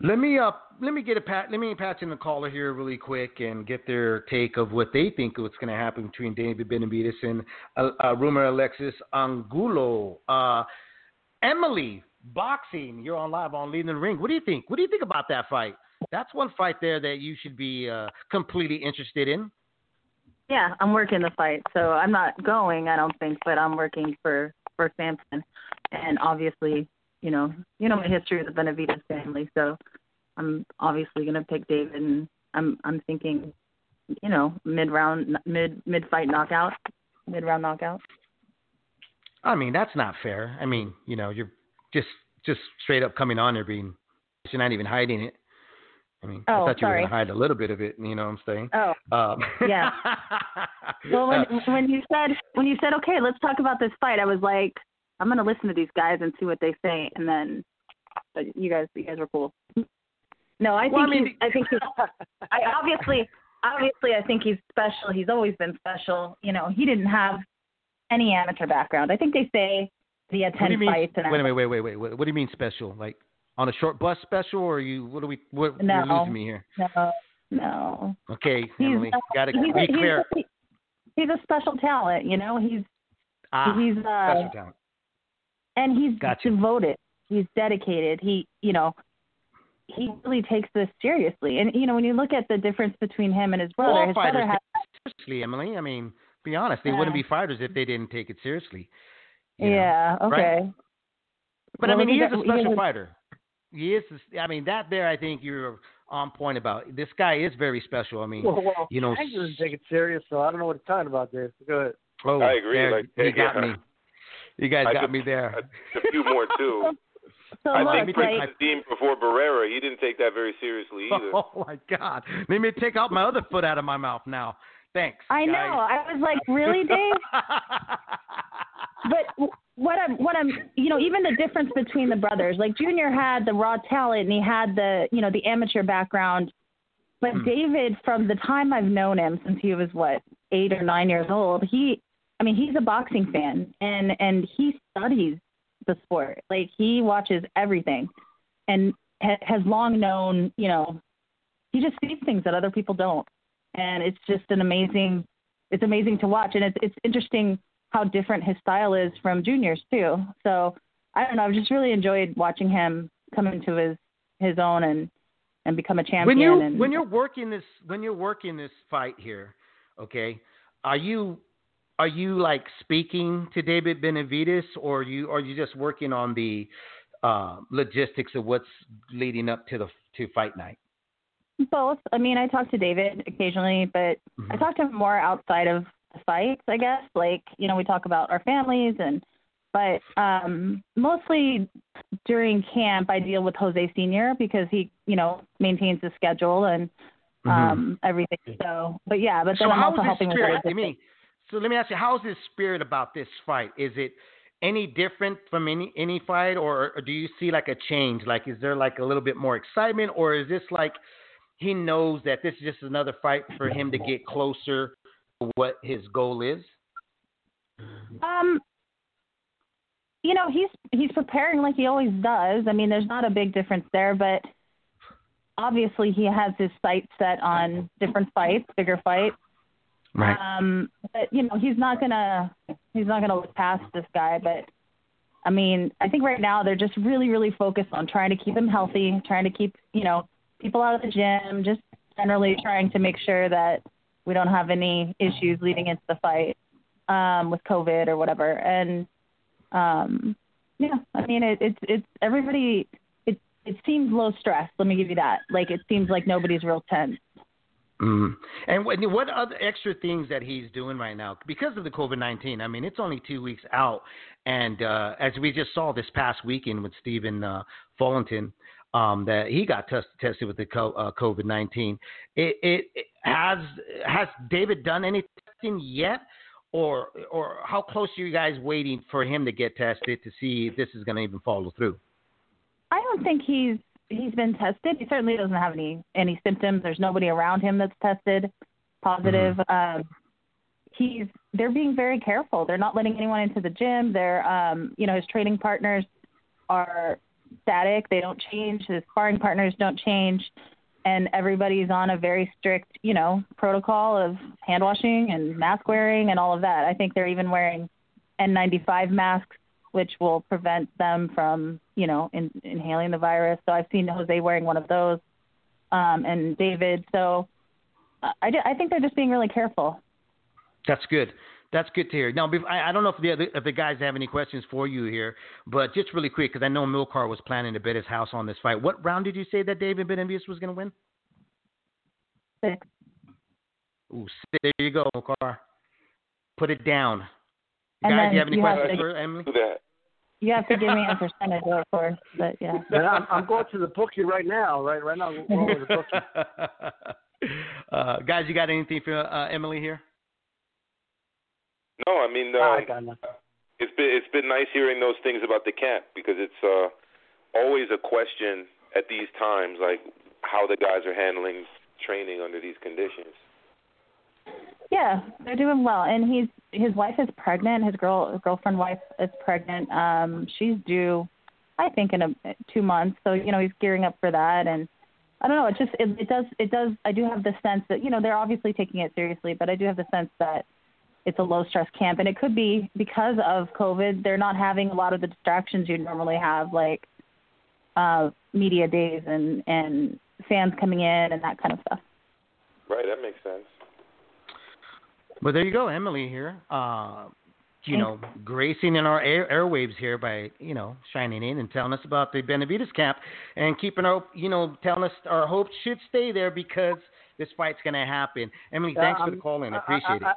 Let me uh, let me get a pat. Let me patch in the caller here really quick and get their take of what they think what's going to happen between David Benavidez and uh, uh, Roamer Alexis Angulo. Uh, Emily, boxing. You're on live on Leading the Ring. What do you think? What do you think about that fight? That's one fight there that you should be uh, completely interested in. Yeah, I'm working the fight, so I'm not going. I don't think, but I'm working for for Samson, and obviously you know, you know my history with the Benavidez family, so I'm obviously going to pick David, and I'm I'm thinking, you know, mid round, mid mid fight knockout, mid round knockout. I mean, that's not fair. I mean, you know, you're just just straight up coming on there being, you're not even hiding it. I mean, oh, I thought you sorry. were gonna hide a little bit of it. You know what I'm saying? Oh, Um, Yeah. well, when uh, when you said when you said okay, let's talk about this fight, I was like, I'm gonna listen to these guys and see what they say, and then, but you guys, you guys were cool. No, I think Well, I mean, I think he's, I obviously, obviously, I think he's special. He's always been special. You know, he didn't have any amateur background. I think they say he had what ten you mean? fights. And wait, wait, wait, wait, wait. What, what do you mean special? Like on a short bus special, or you? What do we? What? No. You're losing me here. No, no. Okay, He's, Emily, got to be a, he's, clear. a, he's a special talent. You know, he's ah, he's uh, special talent. And he's Gotcha. devoted. He's dedicated. He, you know, he really takes this seriously. And you know, when you look at the difference between him and his brother, All his fighters brother has take seriously, Emily. I mean, be honest, they wouldn't be fighters if they didn't take it seriously. you know? yeah, okay. But Well, I mean, he is a special has- fighter. He is. I mean, that there, I think you're on point about. This guy is very special. I mean, Well, well, you know, Hank doesn't take it serious, so I don't know what he's talking about there. Go ahead. oh, I agree, there, like, you got yeah. me. You guys I got could- me there. A few more too. So I look, think like, Francis Dean before Barrera, he didn't take that very seriously either. Oh my God! Let me take out my other foot out of my mouth now. Thanks. I know. I was like, really, Dave? but what I'm, what I'm, you know, even the difference between the brothers, like Junior had the raw talent and he had the, you know, the amateur background. But Hmm. David, from the time I've known him since he was what eight or nine years old, he, I mean, he's a boxing fan and and he studies the sport. Like he watches everything, and ha- has long known, you know, he just sees things that other people don't, and it's just an amazing, it's amazing to watch, and it's it's interesting how different his style is from Junior's too. So I don't know, I've just really enjoyed watching him come into his his own and and become a champion. when you and, when you're working this when you're working this fight here, okay, are you are you like speaking to David Benavidez, or are you are you just working on the uh, logistics of what's leading up to the to fight night? Both. I mean, I talk to David occasionally, but I Mhm. talk to him more outside of the fights, I guess. Like, you know, we talk about our families and but um mostly during camp I deal with Jose Senior because he, you know, maintains the schedule and um everything. So but yeah, but then Mm-hmm. so I'm also helping with I mean, so let me ask you, how's his spirit about this fight? Is it any different from any any fight, or, or do you see like a change? Like, is there like a little bit more excitement, or is this like he knows that this is just another fight for him to get closer to what his goal is? Um, you know, he's he's preparing like he always does. I mean, there's not a big difference there, but obviously he has his sights set on different fights, bigger fights. Um, but you know, he's not gonna he's not gonna look past this guy. But I mean, I think right now they're just really, really focused on trying to keep him healthy, trying to keep you know people out of the gym, just generally trying to make sure that we don't have any issues leading into the fight um, with COVID or whatever. And um, yeah, I mean, it, it's it's everybody. It it seems low stress. Let me give you that. Like it seems like nobody's real tense. Mm. And what, what other extra things that he's doing right now because of the COVID nineteen? I mean, it's only two weeks out, and uh, as we just saw this past weekend with Stephen uh, Fulton, um, that he got test, tested with the co- uh, COVID nineteen. It, it, it has has David done any testing yet, or or how close are you guys waiting for him to get tested to see if this is going to even follow through? I don't think he's he's been tested. He certainly doesn't have any any symptoms. There's nobody around him that's tested positive. Um, he's they're being very careful. They're not letting anyone into the gym. They're um, you know his training partners are static. They don't change. The sparring partners don't change, and everybody's on a very strict, you know, protocol of hand washing and mask wearing and all of that. I think they're even wearing N95 masks, which will prevent them from, you know, in, inhaling the virus. So I've seen Jose wearing one of those, um, and David. So I, I think they're just being really careful. That's good. That's good to hear. Now, I don't know if the other, if the guys have any questions for you here, but just really quick, because I know Milcar was planning to bet his house on this fight. What round did you say that David Benavidez was going to win? Six. Ooh, six. There you go, Milcar. Put it down. And guys, you have any you questions have to, for Emily? You have to give me a percentage, of course, but yeah. And I'm, I'm going to the bookie right now. Right, right now, I'm going the bookie. uh, guys, you got anything for uh, Emily here? No, I mean, uh, I it's been it's been nice hearing those things about the camp because it's uh, always a question at these times, like how the guys are handling training under these conditions. Yeah, they're doing well, and he's his wife is pregnant. His girl his girlfriend wife is pregnant. Um, she's due, I think, in a two months. So you know he's gearing up for that, and I don't know. It just it, it does it does. I do have the sense that you know they're obviously taking it seriously, but I do have the sense that it's a low stress camp, and it could be because of COVID. They're not having a lot of the distractions you'd normally have, like uh, media days and and fans coming in and that kind of stuff. Right, that makes sense. Well, there you go, Emily here. Uh, you know, gracing in our air, airwaves here by you know shining in and telling us about the Benavidez camp and keeping our you know telling us our hopes should stay there because this fight's going to happen. Emily, Yeah, thanks for the call in. I I- appreciate I, I,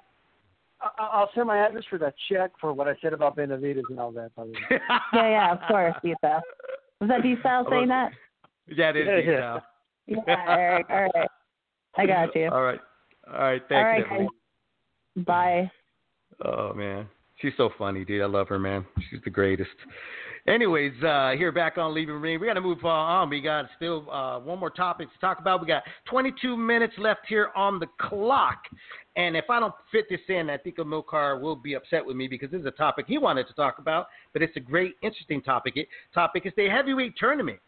I, I'll send my address for that check for what I said about Benavidez and all that. By the Yeah, yeah, of course, D-Style. Was that D-Style saying that? That is Yeah, it, yeah. Sal. Yeah, Eric. All right. I got you. All right. All right. Thanks, All right, Emily. guys. Bye. Oh man, she's so funny, dude. I love her, man. She's the greatest. Anyways, uh, here back on Leaving Ring, we got to move on. We got still uh, one more topic to talk about. We got 22 minutes left here on the clock, and if I don't fit this in, I think Milcar will be upset with me because this is a topic he wanted to talk about, but it's a great, interesting topic. It topic is the heavyweight tournament.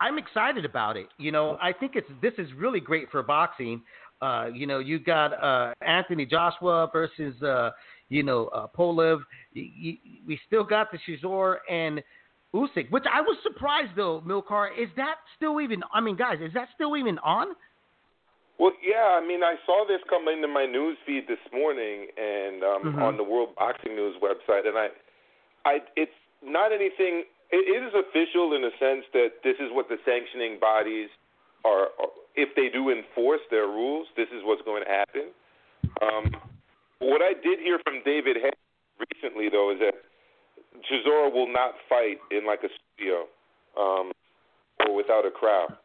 I'm excited about it. You know, I think it's this is really great for boxing. Uh, you know, you got uh, Anthony Joshua versus uh, you know uh, Pulev. Y- y- we still got the Shizor and Usyk, which I was surprised though. Milcar, is that still even? I mean, guys, is that still even on? Well, yeah, I mean, I saw this come into my news feed this morning, and um, Mhm. on the World Boxing News website, and I, I, it's not anything. It is official in the sense that this is what the sanctioning bodies are. are if they do enforce their rules, this is what's going to happen. Um, what I did hear from David Haye recently, though, is that Chisora will not fight in like a studio um, or without a crowd.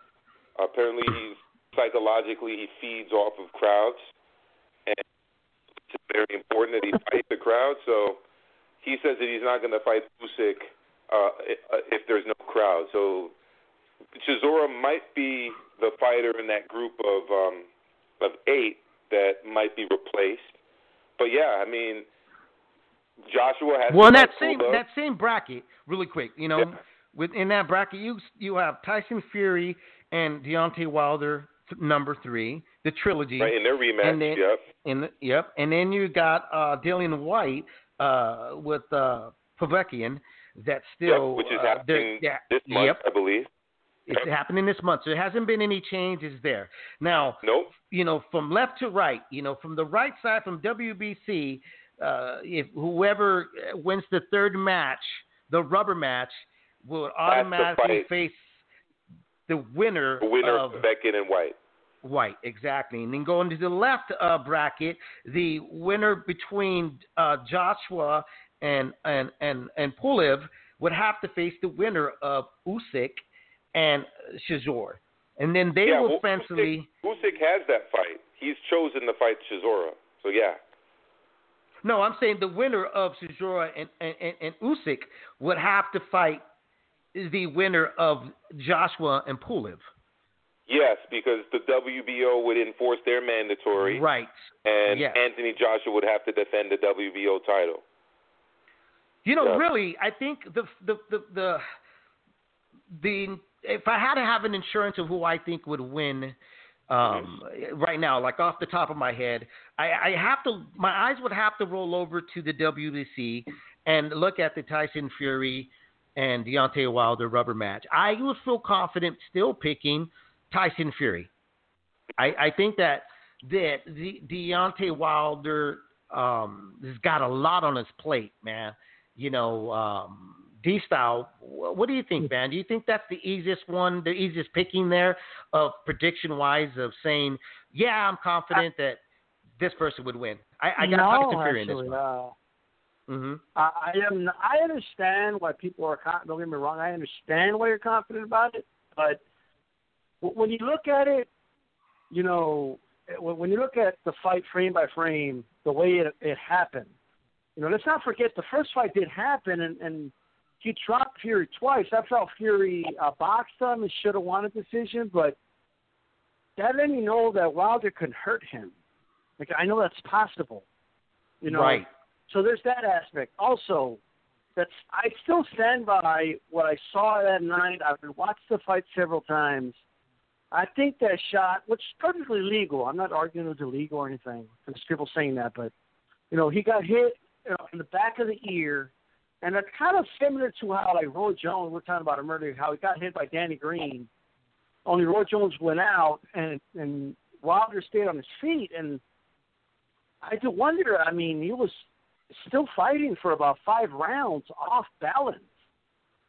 apparently, he's psychologically he feeds off of crowds, and it's very important that he fight the crowd. So he says that he's not going to fight Usyk uh, if there's no crowd. So Chisora might be the fighter in that group of um, of eight that might be replaced. But yeah, I mean, Joshua has. Well, in that same Pulev. that same bracket, really quick, you know, Yeah. within that bracket, you you have Tyson Fury and Deontay Wilder, th- number three, the trilogy. right in their rematch. And then- yep. In the, yep, and then you got uh, Dillian Whyte uh, with uh, Povetkin. That's still Yep, which is uh, happening this month, Yep, I believe. It's Yep. happening this month. So there hasn't been any changes there. Now, Nope. you know, from left to right, you know, from the right side, from WBC, uh, if whoever wins the third match, the rubber match, will automatically fight. face the winner, The winner of of Beckett and Whyte. Whyte, exactly. And then going to the left uh, bracket, the winner between uh, Joshua and and and and Pulev would have to face the winner of Usyk and Shizor. And then they yeah, will well, eventually. Usyk, Usyk has that fight. He's chosen to fight Chisora. So yeah. No, I'm saying the winner of Chisora and, and, and, and Usyk would have to fight the winner of Joshua and Pulev. Yes, because the WBO would enforce their mandatory, Right. and yes. Anthony Joshua would have to defend the WBO title. You know, Yeah. really, I think the the the, the the if I had to have an insurance of who I think would win um, right now, like off the top of my head, I, I have to. My eyes would have to roll over to the WBC and look at the Tyson Fury and Deontay Wilder rubber match. I would feel confident still picking Tyson Fury. I, I think that that the Deontay Wilder um, has got a lot on his plate, man. You know, um, D style. What do you think, man? Do you think that's the easiest one, the easiest picking there of prediction wise of saying, yeah, I'm confident I, that this person would win. I, I got no, Tyson Fury in this one. Uh, mm-hmm. I, I am. I understand why people are. Don't get me wrong. I understand why you're confident about it, but when you look at it, you know, when you look at the fight frame by frame, the way it, it happened, you know, let's not forget the first fight did happen, and, and he dropped Fury twice. That's how Fury uh, boxed him and should have won a decision, but that let me know that Wilder could hurt him. Like I know that's possible, you know. Right. So there's that aspect. Also, that's I still stand by what I saw that night. I've watched the fight several times. I think that shot, which is perfectly legal. I'm not arguing it's illegal or anything. There's people saying that, but you know, he got hit you know, in the back of the ear, and that's kind of similar to how like Roy Jones. We're talking about a murder, how he got hit by Danny Green. Only Roy Jones went out, and and Wilder stayed on his feet, and I do wonder. I mean, he was still fighting for about five rounds off balance.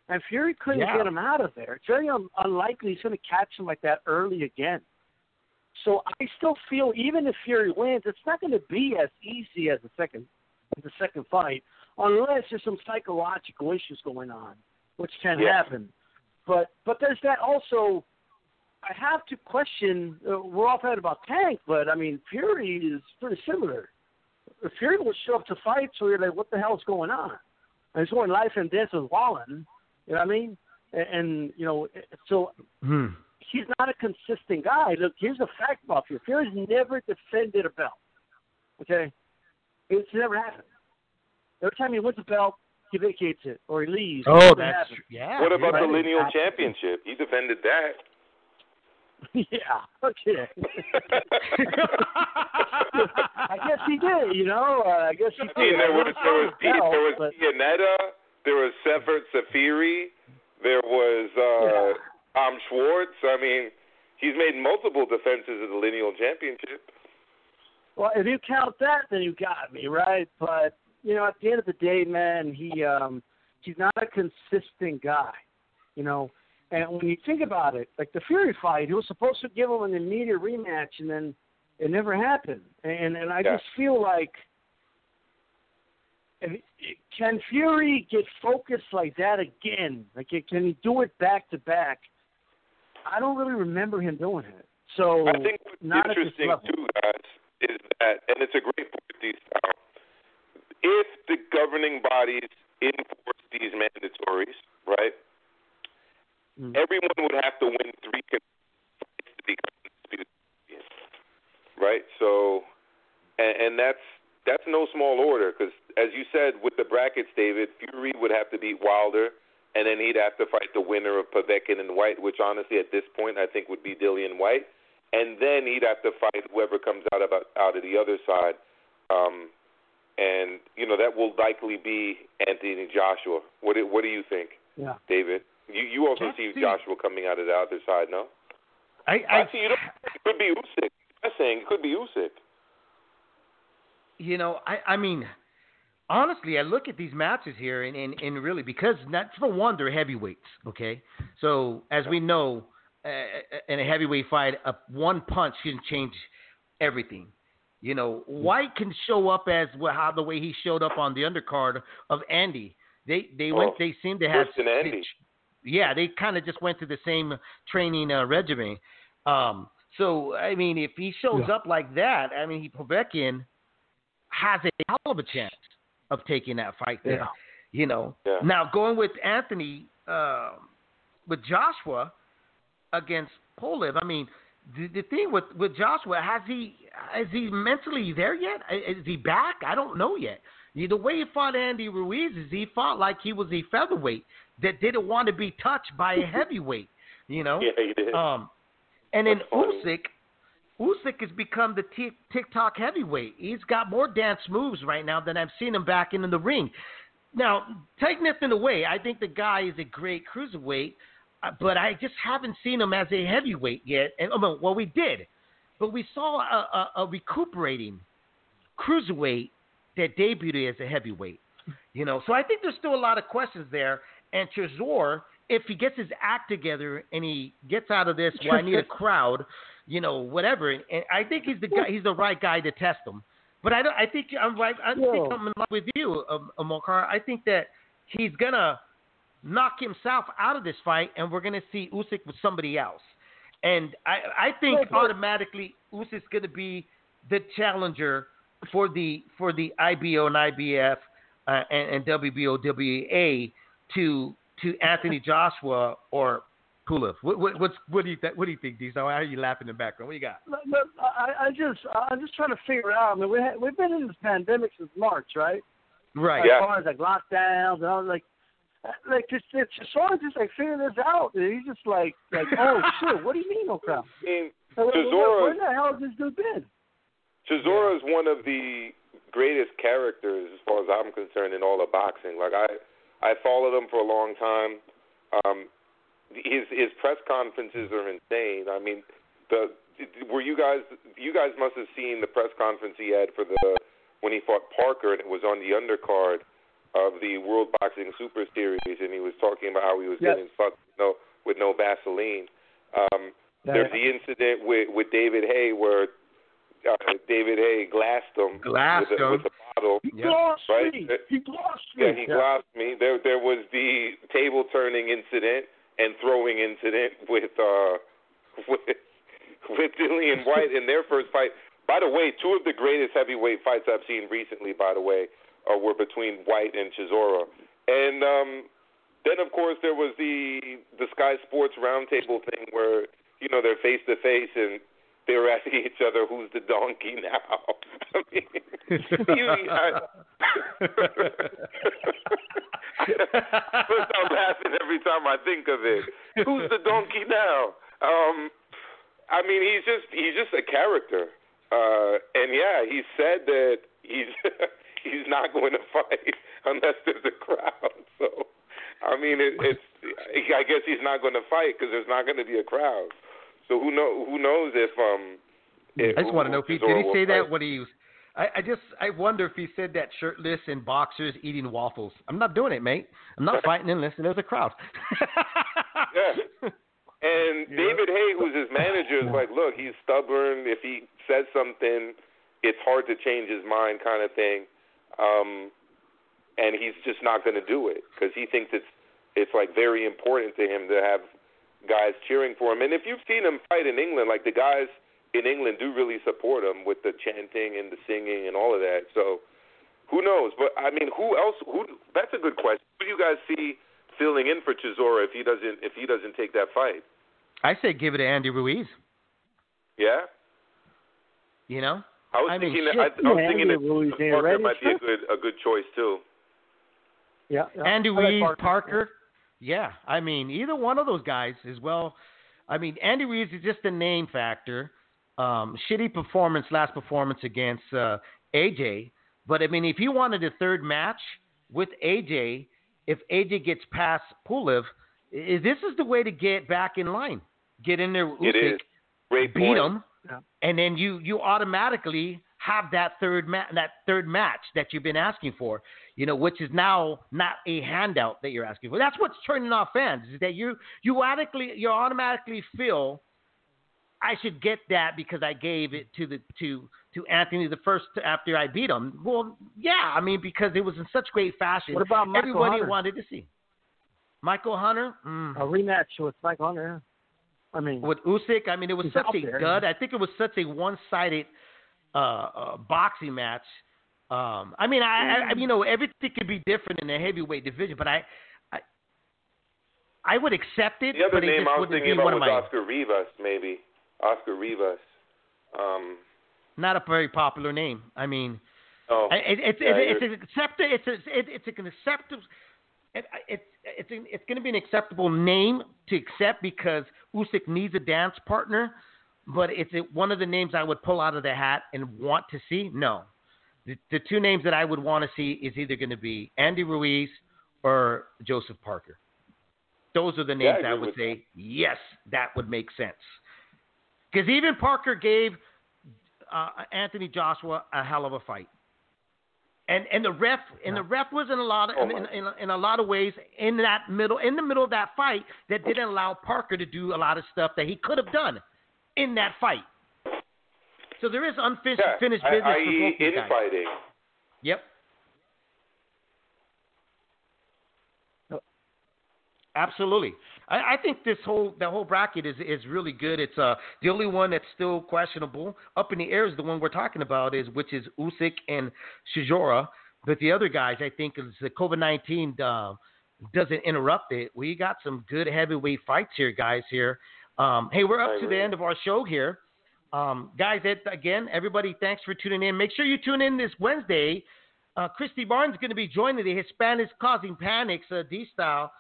And Fury couldn't yeah. get him out of there. It's very un- unlikely he's going to catch him like that early again. So I still feel even if Fury wins, it's not going to be as easy as the second the second fight, unless there's some psychological issues going on, which can yeah. happen. But but there's that also. I have to question. Uh, we're all talking about Tank, but I mean Fury is pretty similar. Fury will show up to fight, so you're like, what the hell's going on? And he's going life and death with Wallin. You know what I mean? And, and you know, so hmm. he's not a consistent guy. Look, here's the fact about Fury. Fury's never defended a belt. Okay, it's never happened. Every time he wins a belt, he vacates it or he leaves. Oh, It that's happens. yeah. What about right. the lineal championship? He defended that. yeah. Okay. I guess he did. You know, uh, I guess he did. I mean, there was there was Pete, Belt, there was but- Pianeta, there was Sefer Seferi, there was uh Yeah. Tom Schwarz. I mean, he's made multiple defenses of the lineal championship. Well, if you count that, then you got me right. But you know, at the end of the day, man, he um he's not a consistent guy. You know, and when you think about it, like the Fury fight, he was supposed to give him an immediate rematch, and then it never happened. And and I Yeah. just feel like. Can Fury get focused like that again? Like, can he do it back to back? I don't really remember him doing it. So I think what's not interesting too, guys, is that, and it's a great point, these style. If the governing bodies enforce these mandatories, right, Mm. everyone would have to win three fights to become undisputed champion, right? So, and, and that's that's no small order because, as you said with the brackets, David, Fury would have to beat Wilder, and then he'd have to fight the winner of Povetkin and Whyte, which honestly at this point I think would be Dillian Whyte, and then he'd have to fight whoever comes out about out of the other side. Um, and you know that will likely be Anthony Joshua. What do, what do you think, Yeah. David? You you also Can't see see- Joshua coming out of the other side, no? I, I, Actually, you don't. It could be Usyk. I'm saying it could be Usyk. you know, I, I mean, honestly, I look at these matches here, and, and, and really, because not for one, they're heavyweights, okay? So, as we know, uh, in a heavyweight fight, a one punch can change everything. You know, Whyte can show up as well, how the way he showed up on the undercard of Andy. They they went. Oh, They seem to have. Andy. Yeah, they kind of just went through the same training uh, regimen. Um, so I mean, if he shows Yeah. up like that, I mean, he Povetkin has a hell of a chance of taking that fight there. Yeah. You know. Yeah. Now going with Anthony, uh, with Joshua against Pulev, I mean, the, the thing with with Joshua has he is he mentally there yet? Is he back? I don't know yet. The way he fought Andy Ruiz is he fought like he was a featherweight that didn't want to be touched by a heavyweight. You know. Yeah, he did. Um, and then funny. Usyk, Usyk has become the t- TikTok heavyweight. He's got more dance moves right now than I've seen him back in the ring. Now, take nothing away. I think the guy is a great cruiserweight, but I just haven't seen him as a heavyweight yet. And oh, well, we did, but we saw a, a, a recuperating cruiserweight that debuted as a heavyweight. You know, so I think there's still a lot of questions there. And Chisora, if he gets his act together and he gets out of this, well, I need a crowd, you know, whatever. And I think he's the guy. He's the right guy to test him. But I don't. I think I'm right. I think I'm in love with you, um, Mokar. I think that he's gonna knock himself out of this fight, and we're gonna see Usyk with somebody else. And I, I think Yeah, but- automatically Usyk's gonna be the challenger for the for the IBO and IBF uh, and, and WBO WA to to Anthony Joshua or Pulev. What, what, what's what do you th- what do you think, Diesel? Why are you laughing in the background? What you got? Look, look, I, I just, I'm just trying to figure it out. I mean, we ha- we've been in this pandemic since March, right? Right. As Yeah. far as like lockdowns and all, like, like just, it's just sort just like figuring this out. And he's just like, like, oh shit, what do you mean no crowd? I mean, Like, where, Chisora- where the hell has this dude been? Chisora is one of the greatest characters, as far as I'm concerned, in all of boxing. Like I, I followed him for a long time. Um, his his press conferences are insane. I mean, the were you guys you guys must have seen the press conference he had for the when he fought Parker and it was on the undercard of the World Boxing Super Series and he was talking about how he was Yes. getting fucked with no with no Vaseline. Um, there's the incident with with David Haye where uh, David Haye glassed him Glassed with, a, him. with a bottle. He Yeah. glossed Right. me. He glossed me. Yeah, he glassed me. There there was the table turning incident and throwing incident with uh with with Dillian Whyte in their first fight. By the way, two of the greatest heavyweight fights I've seen recently, by the way, uh, were between Whyte and Chisora. And um then of course there was the the Sky Sports roundtable thing where, you know, they're face to face and they were asking each other who's the donkey now. I mean, I, I'm laughing every time I think of it. Who's the donkey now? Um, I mean, he's just he's just a character. Uh, and yeah, he said that he's he's not going to fight unless there's a crowd. So, I mean, it, it's I guess he's not going to fight because there's not going to be a crowd. So who know who knows if um. If, I just want to know if he did he say that when he was. I, I just I wonder if he said that shirtless in boxers eating waffles. I'm not doing it, mate. I'm not fighting unless there's a crowd. Yeah. And You know? David Haye, who's his manager, is like, look, he's stubborn. If he says something, it's hard to change his mind, kind of thing. Um, and he's just not going to do it because he thinks it's it's like very important to him to have guys cheering for him. And if you've seen him fight in England, like the guys in England do really support him with the chanting and the singing and all of that. So who knows? But I mean, who else? Who? That's a good question. Who do you guys see filling in for Chisora if he doesn't if he doesn't take that fight? I say give it to Andy Ruiz. Yeah, You know, I was I mean, thinking shit, that I, I was yeah, thinking that Andy Ruiz ain't Parker ready, might be a good a good choice too. Yeah. yeah. Andy I like Ruiz, Parker. Yeah, I mean either one of those guys as well. I mean Andy Ruiz is just a name factor. Um, shitty performance last performance against uh, AJ, but I mean if you wanted a third match with AJ, if AJ gets past Pulev, this is the way to get back in line. Get in there, with Usyk, is great beat point. him, Yeah. and then you you automatically have that third ma- that third match that you've been asking for. You know, which is now not a handout that you're asking for. That's what's turning off fans is that you you automatically you automatically feel I should get that because I gave it to the to to Anthony the first after I beat him. Well, yeah, I mean because it was in such great fashion. What about Michael Everybody Hunter? wanted to see Michael Hunter. Mm. A rematch with Michael Hunter. I mean, with Usyk. I mean, it was such a there, dud. I think it was such a one-sided uh, uh, boxing match. Um, I mean, I, I, you know, everything could be different in the heavyweight division, but I, I, I would accept it. The other but it name just I was wouldn't thinking be about one was my, Oscar Rivas, maybe Oscar Rivas. Um, not a very popular name. I mean, Oh, It, it's Yeah, it's, you're- it's an acceptable. It's a, it, it's an acceptable. It, it's it's it's going to be an acceptable name to accept because Usyk needs a dance partner, but it's one of the names I would pull out of the hat and want to see. No, the, the two names that I would want to see is either going to be Andy Ruiz or Joseph Parker. Those are the Yeah, names I I, would say yes, that would make sense. Because even Parker gave uh, Anthony Joshua a hell of a fight. And and the ref and the ref was in a lot of Oh, in, in, in, in a lot of ways in that middle in the middle of that fight that didn't allow Parker to do a lot of stuff that he could have done in that fight. So there is unfinished yeah, finished I- business for i.e. both guys. infighting. Yep. Absolutely. I, I think this whole the whole bracket is is really good. It's uh the only one that's still questionable up in the air is the one we're talking about is which is Usyk and Chisora. But the other guys, I think, is the COVID nineteen uh, doesn't interrupt it. We got some good heavyweight fights here, guys. Here, um, hey, we're up to the end of our show here, um, guys. It, again, everybody, thanks for tuning in. Make sure you tune in this Wednesday. Uh, Christy Barnes is going to be joining the Hispanics Causing Panics, uh, D Style,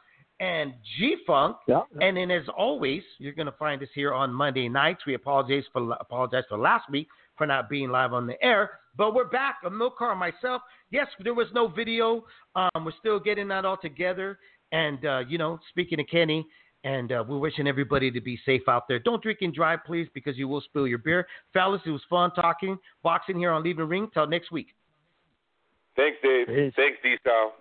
and G Funk. Yeah. And then, as always, you're going to find us here on Monday nights. We apologize for apologize for last week for not being live on the air, but we're back. I'm Milcar and myself. Yes, there was no video. Um, we're still getting that all together. And uh, you know, speaking of Kenny, and uh, we're wishing everybody to be safe out there. Don't drink and drive, please, because you will spill your beer. Fellas, it was fun talking boxing here on Leaving the Ring. Till next week. Thanks, Dave. Peace. Thanks, D-Style.